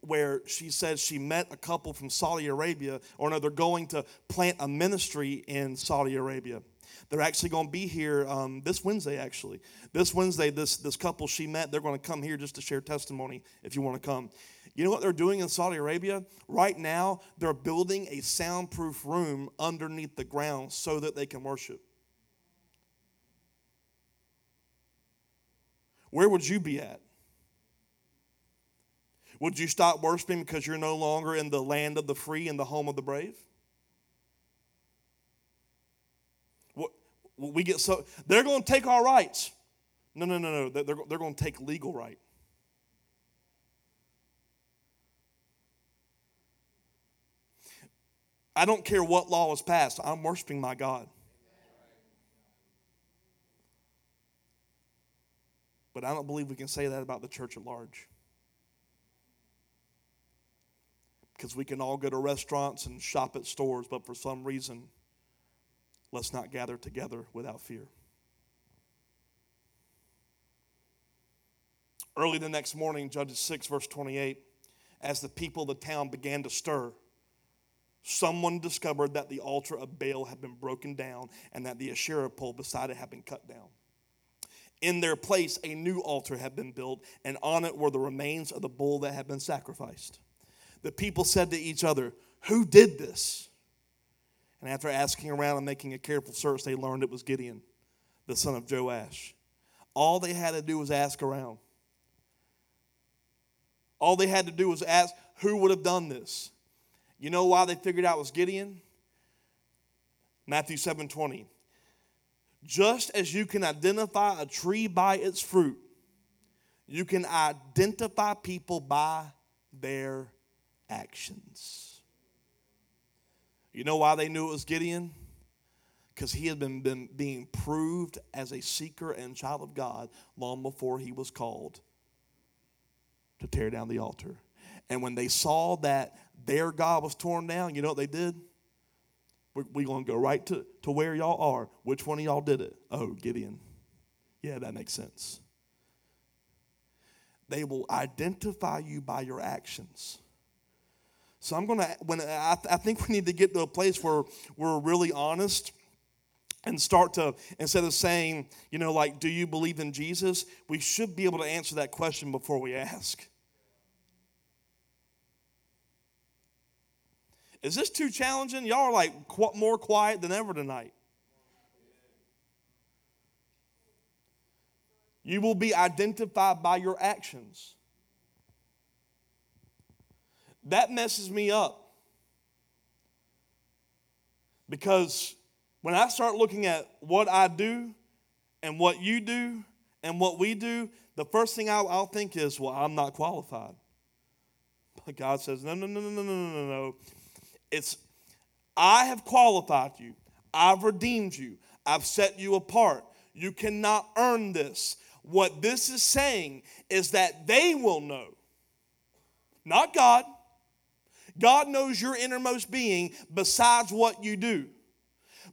where she said she met a couple from Saudi Arabia, or no, they're going to plant a ministry in Saudi Arabia. They're actually going to be here um, this Wednesday, actually. This Wednesday, this, this couple she met, they're going to come here just to share testimony if you want to come. You know what they're doing in Saudi Arabia? Right now, they're building a soundproof room underneath the ground so that they can worship. Where would you be at? Would you stop worshiping because you're no longer in the land of the free and the home of the brave? We get so they're going to take our rights. No, no, no, no. They're, they're going to take legal right. I don't care what law is passed. I'm worshiping my God. But I don't believe we can say that about the church at large. Because we can all go to restaurants and shop at stores, but for some reason, let's not gather together without fear. Early the next morning, Judges 6, verse 28, as the people of the town began to stir, someone discovered that the altar of Baal had been broken down and that the Asherah pole beside it had been cut down. In their place, a new altar had been built, and on it were the remains of the bull that had been sacrificed. The people said to each other, Who did this? And after asking around and making a careful search, they learned it was Gideon, the son of Joash. All they had to do was ask around. All they had to do was ask who would have done this. You know why they figured out it was Gideon? Matthew 7 20. Just as you can identify a tree by its fruit, you can identify people by their actions. You know why they knew it was Gideon? Because he had been, been being proved as a seeker and child of God long before he was called to tear down the altar. And when they saw that their God was torn down, you know what they did? We're, we're going to go right to, to where y'all are. Which one of y'all did it? Oh, Gideon. Yeah, that makes sense. They will identify you by your actions. So I'm going to, when I, I think we need to get to a place where we're really honest and start to, instead of saying, you know, like, do you believe in Jesus? We should be able to answer that question before we ask. Is this too challenging? Y'all are like more quiet than ever tonight. You will be identified by your actions that messes me up. Because when I start looking at what I do and what you do And what we do, the first thing I'll, I'll think is, well, I'm not qualified. But God says, no, no, no, no, no, no, no, no. It's, I have qualified you. I've redeemed you. I've set you apart. You cannot earn this. What this is saying is that they will know, not God. God knows your innermost being besides what you do.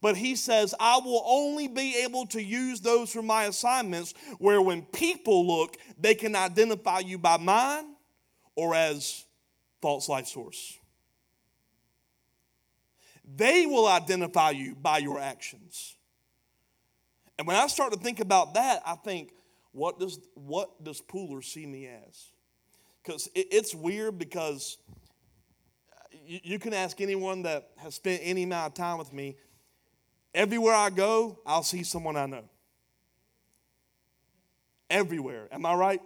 But he says, I will only be able to use those for my assignments where when people look, they can identify you by mine or as false life source. They will identify you by your actions. And when I start to think about that, I think, what does what does Pooler see me as? Because it, it's weird because you, can ask anyone that has spent any amount of time with me. Everywhere I go, I'll see someone I know. Everywhere. Am I right?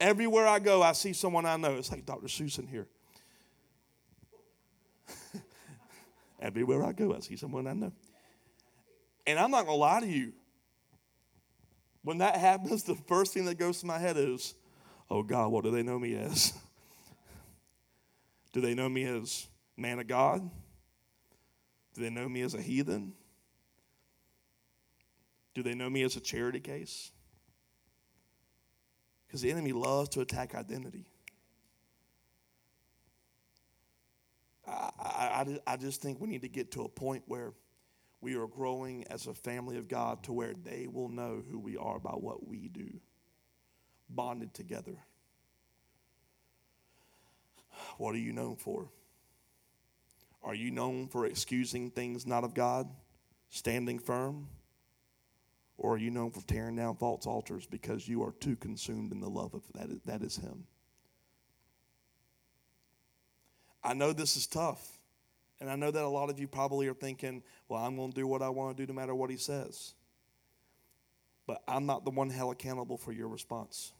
Everywhere I go, I see someone I know. It's like Dr. Seuss here. Everywhere I go, I see someone I know. And I'm not going to lie to you. When that happens, the first thing that goes to my head is, oh God, what do they know me as? do they know me as man of God? Do they know me as a heathen? Do they know me as a charity case? Because the enemy loves to attack identity. I, I, I just think we need to get to a point where we are growing as a family of God to where they will know who we are by what we do, bonded together. What are you known for? Are you known for excusing things not of God, standing firm? Or are you known for tearing down false altars because you are too consumed in the love of that? That is Him. I know this is tough. And I know that a lot of you probably are thinking, well, I'm going to do what I want to do no matter what he says. But I'm not the one held accountable for your response.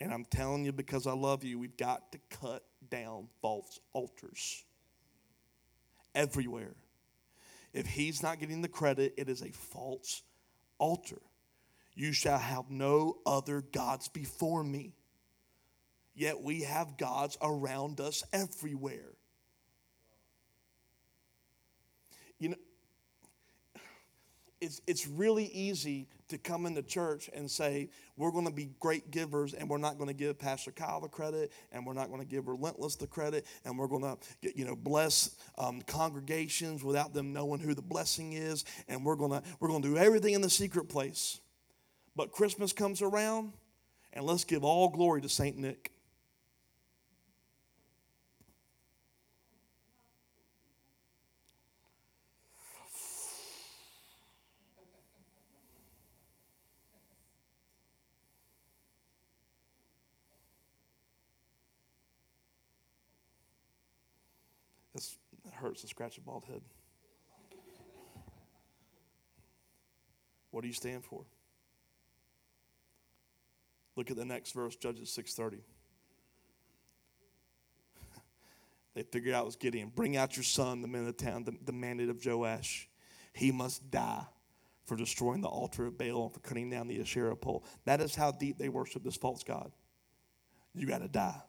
And I'm telling you because I love you, we've got to cut down false altars everywhere. If he's not getting the credit, it is a false altar. You shall have no other gods before me. Yet we have gods around us everywhere. You know, it's, it's really easy to come into church and say, we're going to be great givers and we're not going to give Pastor Kyle the credit and we're not going to give Relentless the credit and we're going to, you know, bless um, congregations without them knowing who the blessing is and we're going to, we're going to do everything in the secret place. But Christmas comes around and let's give all glory to St. Nick. It's, to scratch a bald head. What do you stand for? Look at the next verse, Judges 6:30. they figured out it was Gideon. Bring out your son, the men of the town, mandate of Joash. He must die for destroying the altar of Baal and for cutting down the Asherah pole. That is how deep they worship this false god. You got to die.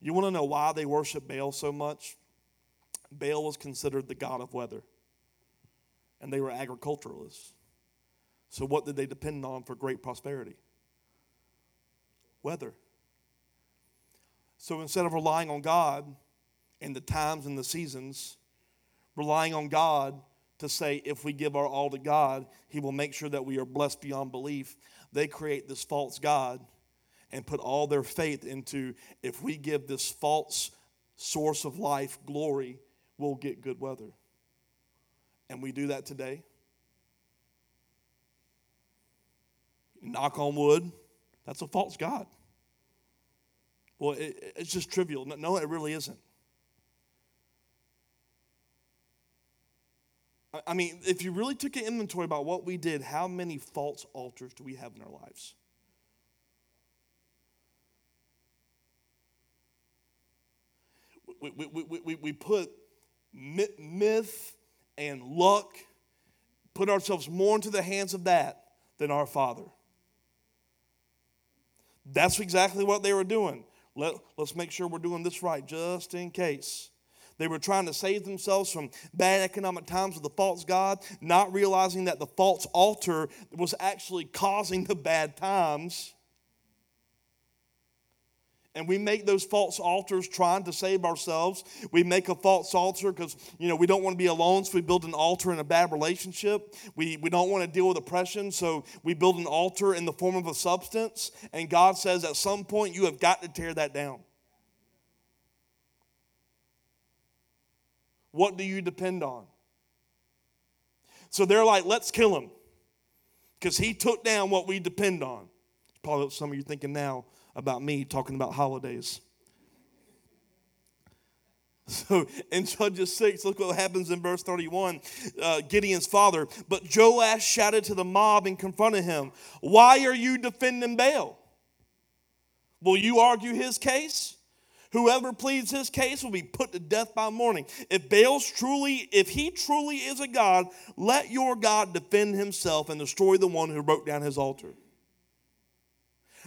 You want to know why they worship Baal so much? Baal was considered the god of weather, and they were agriculturalists. So, what did they depend on for great prosperity? Weather. So, instead of relying on God in the times and the seasons, relying on God to say, if we give our all to God, He will make sure that we are blessed beyond belief, they create this false God and put all their faith into if we give this false source of life glory, we'll get good weather. And we do that today. Knock on wood, that's a false God. Well, it, it's just trivial. No, it really isn't. I mean, if you really took an inventory about what we did, how many false altars do we have in our lives? we, we, we, we, we put myth and luck, put ourselves more into the hands of that than our Father. That's exactly what they were doing. Let, let's make sure we're doing this right just in case. They were trying to save themselves from bad economic times with the false God, not realizing that the false altar was actually causing the bad times. And we make those false altars trying to save ourselves. We make a false altar because, you know, we don't want to be alone, so we build an altar in a bad relationship. We, we don't want to deal with oppression, so we build an altar in the form of a substance. And God says at some point you have got to tear that down. What do you depend on? So they're like, let's kill him because he took down what we depend on. Probably what some of you thinking now about me talking about holidays. So in Judges 6, look what happens in verse 31. Uh, Gideon's father, but Joash shouted to the mob and confronted him, Why are you defending Baal? Will you argue his case? Whoever pleads his case will be put to death by morning. If Baal's truly, if he truly is a God, let your God defend himself and destroy the one who broke down his altar.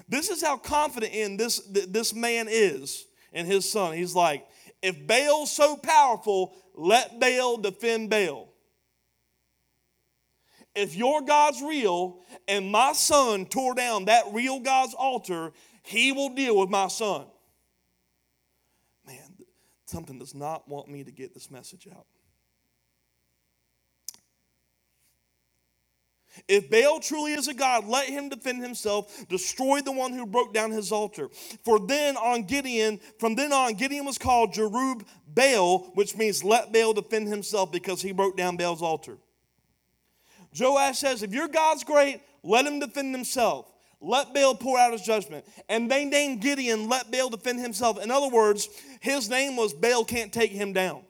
This is how confident in this, this man is in his son. He's like, if Baal's so powerful, let Baal defend Baal. If your God's real and my son tore down that real God's altar, he will deal with my son. Man, something does not want me to get this message out. If Baal truly is a God, let him defend himself, destroy the one who broke down his altar. For then on Gideon, from then on, Gideon was called Jerub Baal, which means let Baal defend himself because he broke down Baal's altar. Joash says, if your God's great, let him defend himself. Let Baal pour out his judgment. And they named Gideon, let Baal defend himself. In other words, his name was Baal can't take him down.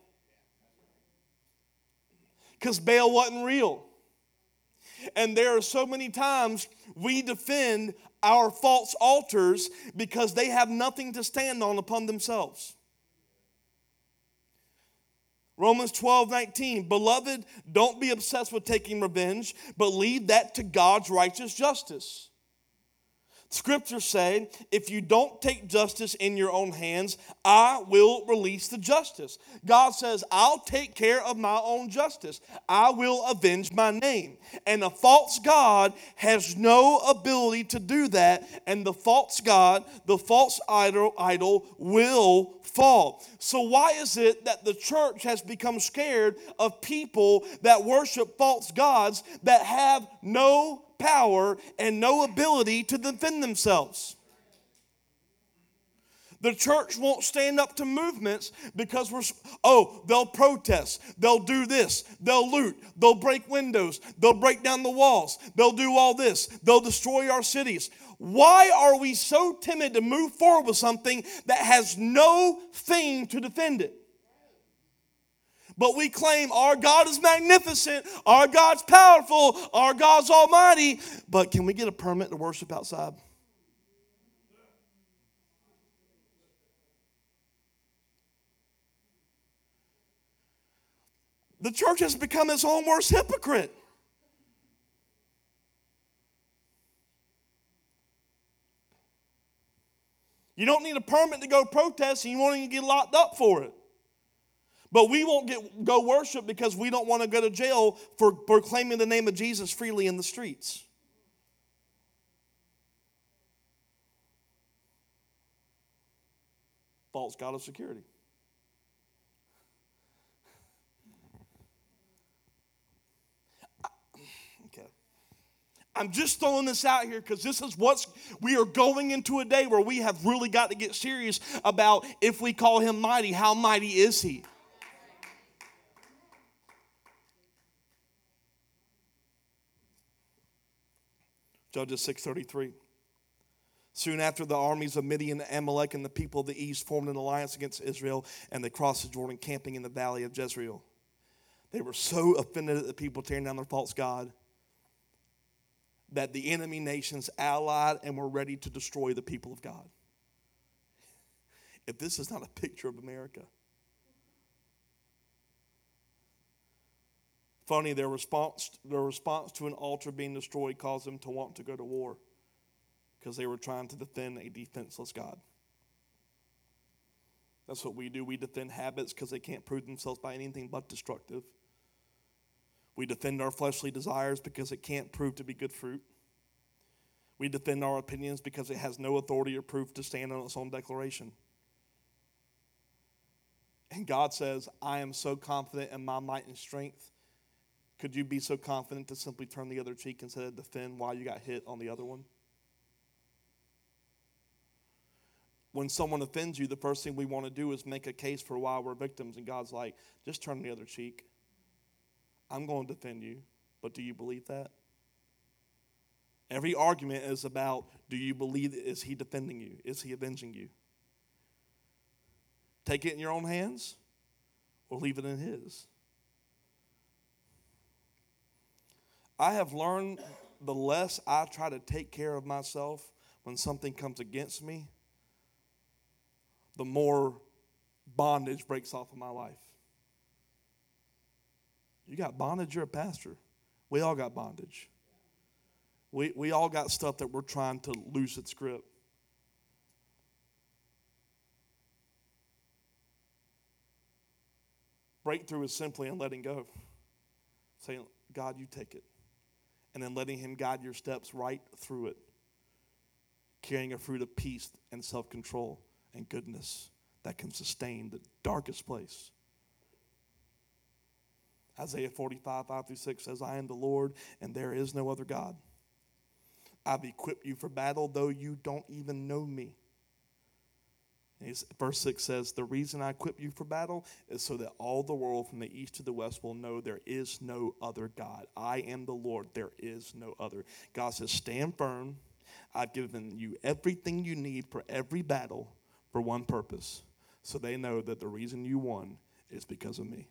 Because Baal wasn't real. And there are so many times we defend our false altars because they have nothing to stand on upon themselves. Romans 12, 19. Beloved, don't be obsessed with taking revenge, but leave that to God's righteous justice. Scriptures say, if you don't take justice in your own hands, I will release the justice. God says, I'll take care of my own justice. I will avenge my name. And a false God has no ability to do that. And the false God, the false idol, idol will fall. So, why is it that the church has become scared of people that worship false gods that have no power and no ability to defend themselves. The church won't stand up to movements because we're, oh, they'll protest, they'll do this, they'll loot, they'll break windows, they'll break down the walls, they'll do all this, they'll destroy our cities. Why are we so timid to move forward with something that has no thing to defend it? But we claim our God is magnificent, our God's powerful, our God's almighty. But can we get a permit to worship outside? The church has become its own worst hypocrite. You don't need a permit to go protest, and you won't even get locked up for it. But we won't get, go worship because we don't want to go to jail for proclaiming the name of Jesus freely in the streets. False God of security. Okay. I'm just throwing this out here because this is what's we are going into a day where we have really got to get serious about if we call him mighty, how mighty is he? Judges 6:33. Soon after, the armies of Midian, Amalek, and the people of the east formed an alliance against Israel, and they crossed the Jordan, camping in the valley of Jezreel. They were so offended at the people tearing down their false God that the enemy nations allied and were ready to destroy the people of God. If this is not a picture of America, Funny, their response, their response to an altar being destroyed caused them to want to go to war because they were trying to defend a defenseless God. That's what we do. We defend habits because they can't prove themselves by anything but destructive. We defend our fleshly desires because it can't prove to be good fruit. We defend our opinions because it has no authority or proof to stand on its own declaration. And God says, I am so confident in my might and strength. Could you be so confident to simply turn the other cheek instead of defend why you got hit on the other one? When someone offends you, the first thing we want to do is make a case for why we're victims. And God's like, just turn the other cheek. I'm going to defend you. But do you believe that? Every argument is about do you believe, is he defending you? Is he avenging you? Take it in your own hands or leave it in his. I have learned the less I try to take care of myself when something comes against me, the more bondage breaks off of my life. You got bondage, you're a pastor. We all got bondage. We, we all got stuff that we're trying to lose its grip. Breakthrough is simply in letting go. Saying, God, you take it. And then letting Him guide your steps right through it. Carrying a fruit of peace and self control and goodness that can sustain the darkest place. Isaiah 45, 5 through 6 says, I am the Lord, and there is no other God. I've equipped you for battle, though you don't even know me. Verse 6 says, The reason I equip you for battle is so that all the world from the east to the west will know there is no other God. I am the Lord, there is no other. God says, Stand firm. I've given you everything you need for every battle for one purpose. So they know that the reason you won is because of me.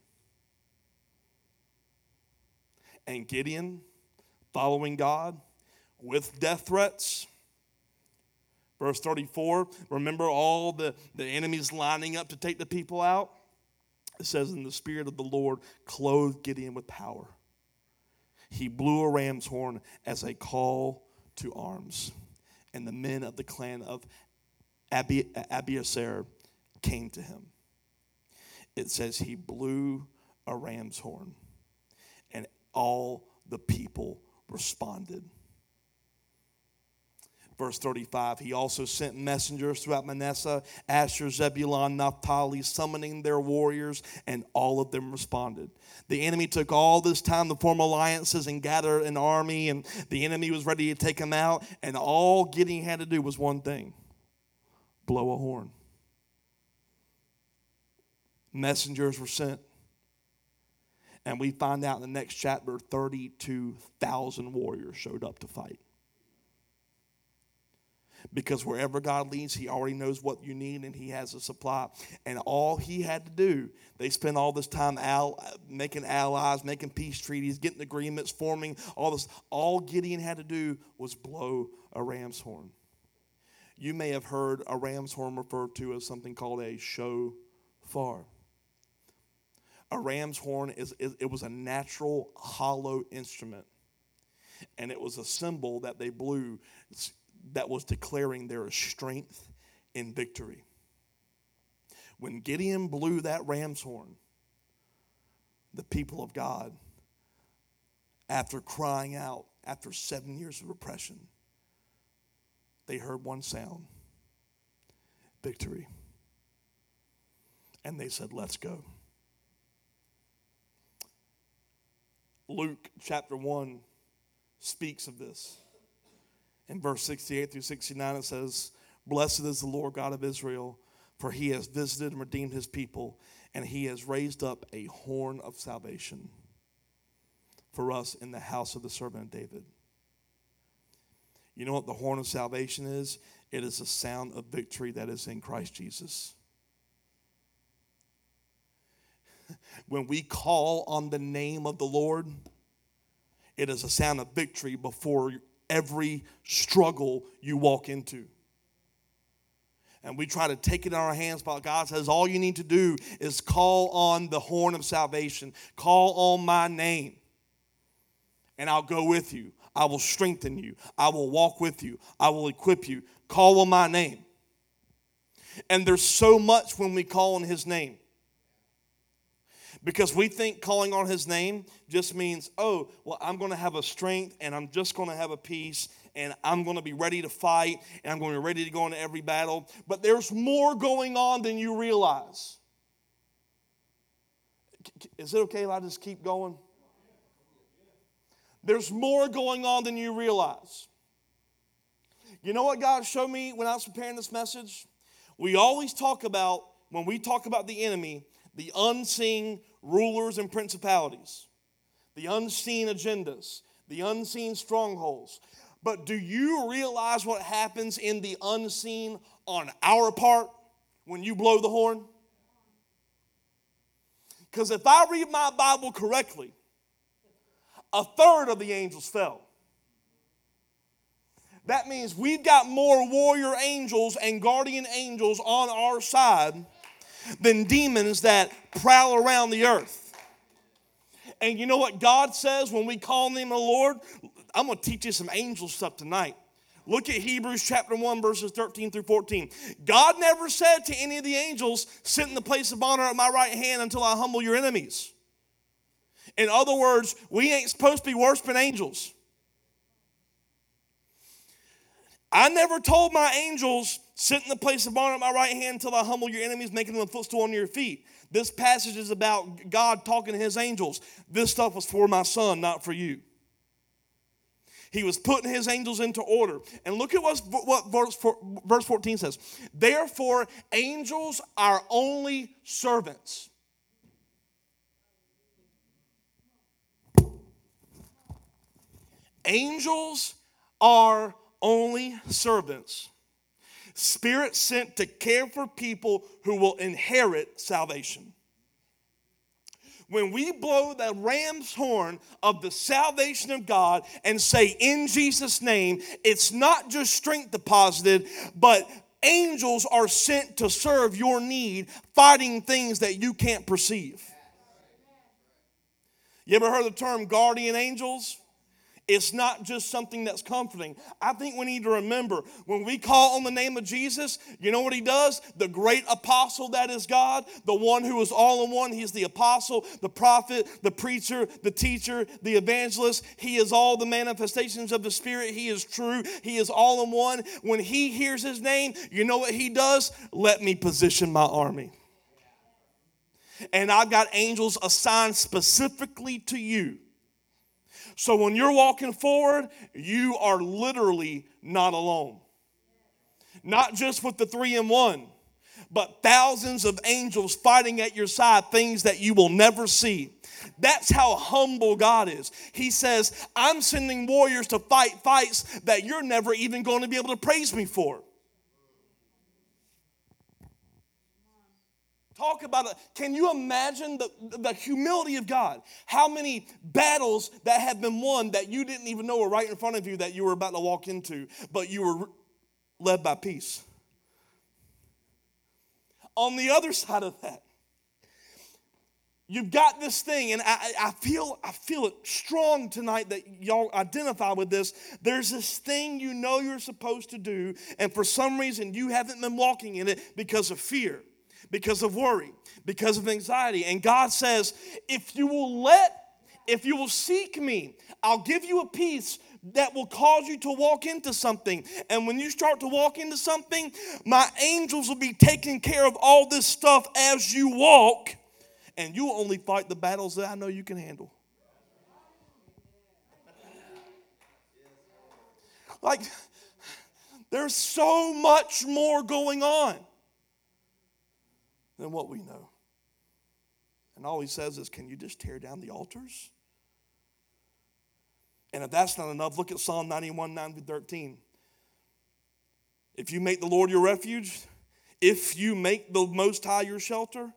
And Gideon, following God with death threats, Verse 34, remember all the, the enemies lining up to take the people out? It says, And the Spirit of the Lord clothed Gideon with power. He blew a ram's horn as a call to arms. And the men of the clan of Abi- Abiezer came to him. It says, He blew a ram's horn, and all the people responded. Verse 35, he also sent messengers throughout Manasseh, Asher, Zebulun, Naphtali, summoning their warriors, and all of them responded. The enemy took all this time to form alliances and gather an army, and the enemy was ready to take them out, and all Gideon had to do was one thing blow a horn. Messengers were sent. And we find out in the next chapter 32,000 warriors showed up to fight because wherever God leads, He already knows what you need and He has a supply. And all He had to do, they spent all this time al- making allies, making peace treaties, getting agreements, forming all this. All Gideon had to do was blow a ram's horn. You may have heard a ram's horn referred to as something called a shofar. A ram's horn is, is it was a natural hollow instrument and it was a symbol that they blew that was declaring their strength in victory. When Gideon blew that ram's horn, the people of God, after crying out after seven years of oppression, they heard one sound victory. And they said, Let's go. Luke chapter 1 speaks of this. In verse 68 through 69, it says, Blessed is the Lord God of Israel, for he has visited and redeemed his people, and he has raised up a horn of salvation for us in the house of the servant of David. You know what the horn of salvation is? It is a sound of victory that is in Christ Jesus. when we call on the name of the Lord, it is a sound of victory before every struggle you walk into. And we try to take it in our hands, but God says all you need to do is call on the horn of salvation, call on my name. and I'll go with you. I will strengthen you. I will walk with you. I will equip you. Call on my name. And there's so much when we call on his name. Because we think calling on his name just means, oh, well, I'm going to have a strength and I'm just going to have a peace and I'm going to be ready to fight and I'm going to be ready to go into every battle. But there's more going on than you realize. Is it okay if I just keep going? There's more going on than you realize. You know what God showed me when I was preparing this message? We always talk about, when we talk about the enemy, the unseen rulers and principalities, the unseen agendas, the unseen strongholds. But do you realize what happens in the unseen on our part when you blow the horn? Because if I read my Bible correctly, a third of the angels fell. That means we've got more warrior angels and guardian angels on our side than demons that prowl around the earth. And you know what God says when we call name the Lord? I'm going to teach you some angel stuff tonight. Look at Hebrews chapter 1, verses 13 through 14. God never said to any of the angels, Sit in the place of honor at my right hand until I humble your enemies. In other words, we ain't supposed to be worshiping angels. I never told my angels, sit in the place of honor at my right hand until I humble your enemies, making them a footstool on your feet. This passage is about God talking to his angels. This stuff was for my son, not for you. He was putting his angels into order. And look at what, what verse, verse 14 says. Therefore, angels are only servants. Angels are only servants, spirit sent to care for people who will inherit salvation. When we blow the ram's horn of the salvation of God and say, In Jesus' name, it's not just strength deposited, but angels are sent to serve your need, fighting things that you can't perceive. You ever heard the term guardian angels? It's not just something that's comforting. I think we need to remember when we call on the name of Jesus, you know what he does? The great apostle that is God, the one who is all in one. He's the apostle, the prophet, the preacher, the teacher, the evangelist. He is all the manifestations of the Spirit. He is true. He is all in one. When he hears his name, you know what he does? Let me position my army. And I've got angels assigned specifically to you so when you're walking forward, you are literally not alone. Not just with the three in one, but thousands of angels fighting at your side, things that you will never see. That's how humble God is. He says, I'm sending warriors to fight fights that you're never even going to be able to praise me for. Talk about it. Can you imagine the, the humility of God? How many battles that have been won that you didn't even know were right in front of you that you were about to walk into, but you were led by peace? On the other side of that, you've got this thing, and I, I, feel I feel it strong tonight that y'all identify with this. There's this thing you know you're supposed to do, and for some reason you haven't been walking in it because of fear because of worry, because of anxiety. And God says, if you will let, if you will seek me, I'll give you a peace that will cause you to walk into something. And when you start to walk into something, my angels will be taking care of all this stuff as you walk, and you'll only fight the battles that I know you can handle. Like, there's so much more going on than what we know. And all he says is, Can you just tear down the altars? And if that's not enough, look at Psalm 91 9 through 13. If you make the Lord your refuge, if you make the Most High your shelter,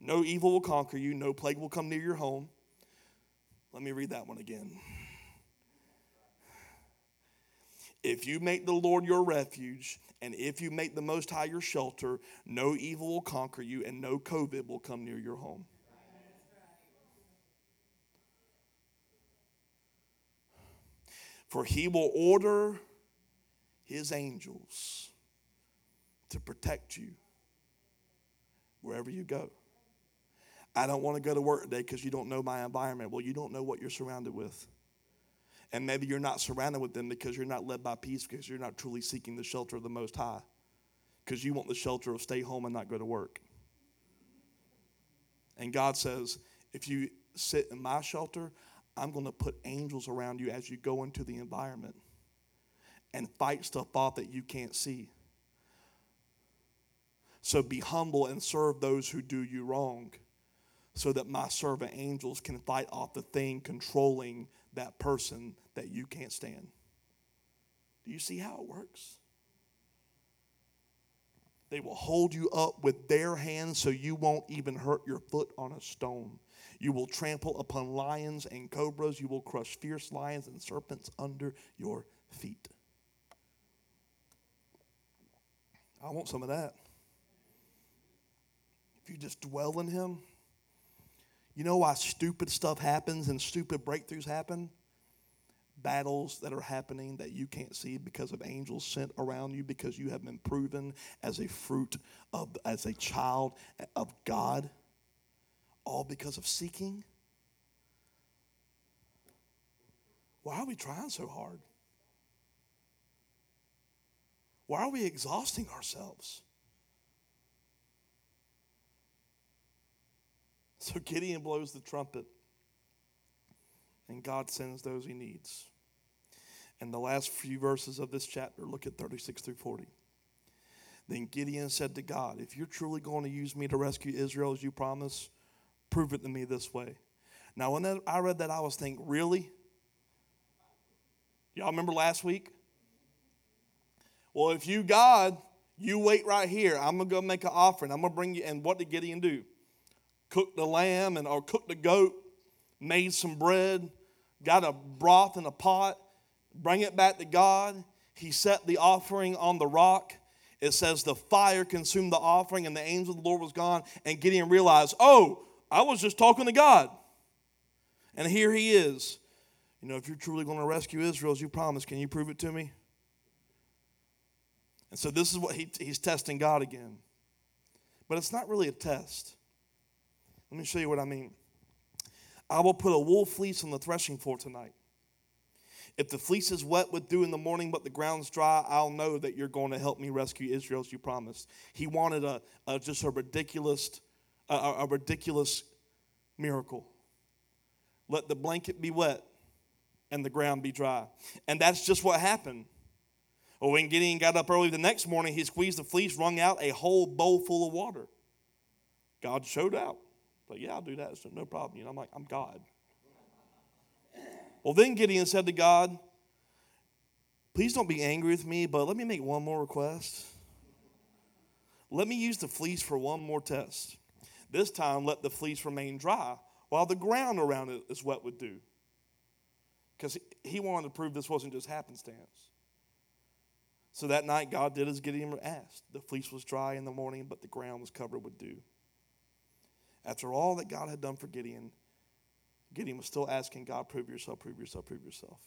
no evil will conquer you, no plague will come near your home. Let me read that one again. If you make the Lord your refuge, and if you make the Most High your shelter, no evil will conquer you, and no COVID will come near your home. For he will order his angels to protect you wherever you go. I don't want to go to work today because you don't know my environment. Well, you don't know what you're surrounded with. And maybe you're not surrounded with them because you're not led by peace because you're not truly seeking the shelter of the Most High. Because you want the shelter of stay home and not go to work. And God says, if you sit in my shelter, I'm going to put angels around you as you go into the environment and fight stuff off that you can't see. So be humble and serve those who do you wrong so that my servant angels can fight off the thing controlling that person that you can't stand. Do you see how it works? They will hold you up with their hands so you won't even hurt your foot on a stone. You will trample upon lions and cobras. You will crush fierce lions and serpents under your feet. I want some of that. If you just dwell in Him, you know why stupid stuff happens and stupid breakthroughs happen? Battles that are happening that you can't see because of angels sent around you because you have been proven as a fruit of, as a child of God, all because of seeking. Why are we trying so hard? Why are we exhausting ourselves? So Gideon blows the trumpet, and God sends those he needs. And the last few verses of this chapter, look at 36 through 40. Then Gideon said to God, If you're truly going to use me to rescue Israel as you promised, prove it to me this way. Now, when I read that, I was thinking, Really? Y'all remember last week? Well, if you, God, you wait right here. I'm going to go make an offering. I'm going to bring you. And what did Gideon do? Cooked the lamb and or cooked the goat, made some bread, got a broth in a pot, bring it back to God. He set the offering on the rock. It says the fire consumed the offering and the angel of the Lord was gone. And Gideon realized, oh, I was just talking to God. And here he is. You know, if you're truly going to rescue Israel as you promised, can you prove it to me? And so this is what he, he's testing God again. But it's not really a test. Let me show you what I mean. I will put a wool fleece on the threshing floor tonight. If the fleece is wet with dew in the morning, but the ground's dry, I'll know that you're going to help me rescue Israel as you promised. He wanted a, a just a ridiculous, a, a ridiculous miracle. Let the blanket be wet and the ground be dry. And that's just what happened. Well, when Gideon got up early the next morning, he squeezed the fleece, wrung out a whole bowl full of water. God showed out. But yeah, I'll do that. So no problem. You know, I'm like, I'm God. Well, then Gideon said to God, Please don't be angry with me, but let me make one more request. Let me use the fleece for one more test. This time, let the fleece remain dry while the ground around it is wet with dew. Because he wanted to prove this wasn't just happenstance. So that night, God did as Gideon asked. The fleece was dry in the morning, but the ground was covered with dew. After all that God had done for Gideon, Gideon was still asking God, prove yourself, prove yourself, prove yourself.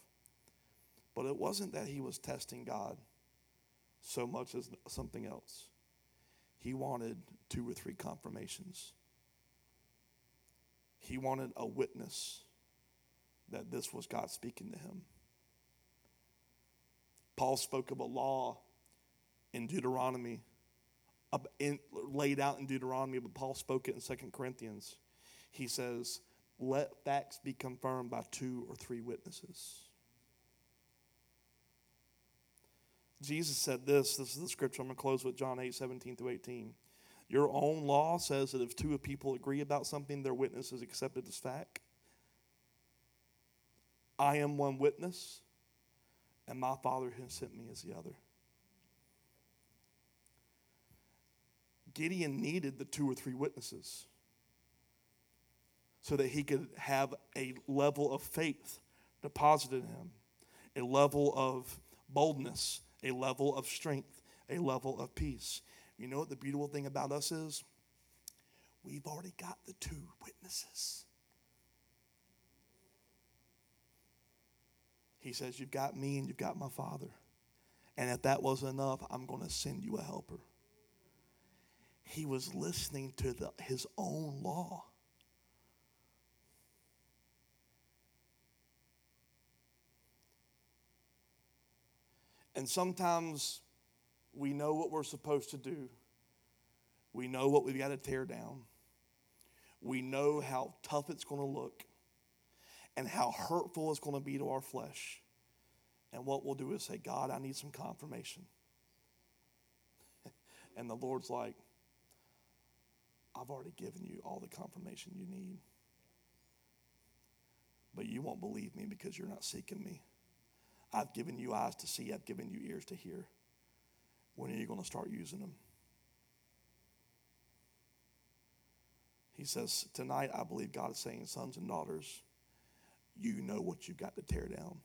But it wasn't that he was testing God so much as something else. He wanted two or three confirmations. He wanted a witness that this was God speaking to him. Paul spoke of a law in Deuteronomy in, laid out in Deuteronomy, but Paul spoke it in Second Corinthians. He says, Let facts be confirmed by two or three witnesses. Jesus said this, this is the scripture. I'm going to close with John 8, 17 through 18. Your own law says that if two people agree about something, their witness is accepted as fact. I am one witness, and my Father who sent me is the other. Gideon needed the two or three witnesses so that he could have a level of faith deposited in him, a level of boldness, a level of strength, a level of peace. You know what the beautiful thing about us is? We've already got the two witnesses. He says, You've got me and you've got my Father. And if that wasn't enough, I'm going to send you a helper. He was listening to the, his own law. And sometimes we know what we're supposed to do. We know what we've got to tear down. We know how tough it's going to look and how hurtful it's going to be to our flesh. And what we'll do is say, God, I need some confirmation. and the Lord's like, I've already given you all the confirmation you need. But you won't believe me because you're not seeking me. I've given you eyes to see, I've given you ears to hear. When are you going to start using them? He says, Tonight, I believe God is saying, Sons and daughters, you know what you've got to tear down.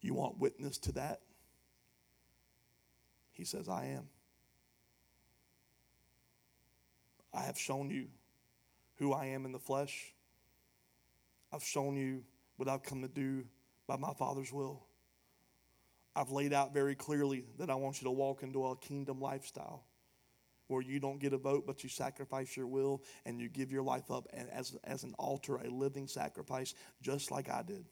You want witness to that? He says, I am. I have shown you who I am in the flesh. I've shown you what I've come to do by my Father's will. I've laid out very clearly that I want you to walk into a kingdom lifestyle where you don't get a vote, but you sacrifice your will and you give your life up as, as an altar, a living sacrifice, just like I did.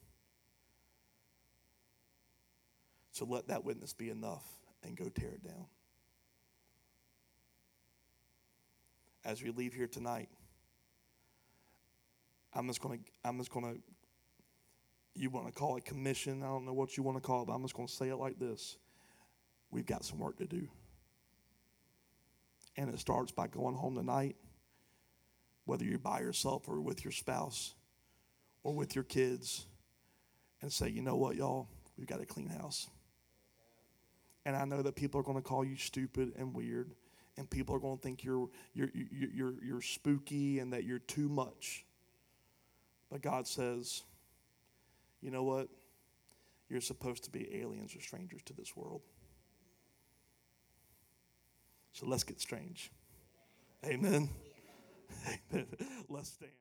So let that witness be enough and go tear it down. As we leave here tonight, I'm just going to I'm just going to you want to call it commission, I don't know what you want to call it, but I'm just going to say it like this. We've got some work to do. And it starts by going home tonight, whether you're by yourself or with your spouse or with your kids, and say, you know what, y'all, we've got a clean house. And I know that people are going to call you stupid and weird, and people are going to think you're, you're, you're, you're, you're spooky and that you're too much. But God says, you know what? You're supposed to be aliens or strangers to this world. So let's get strange. Amen. Amen. Let's stand.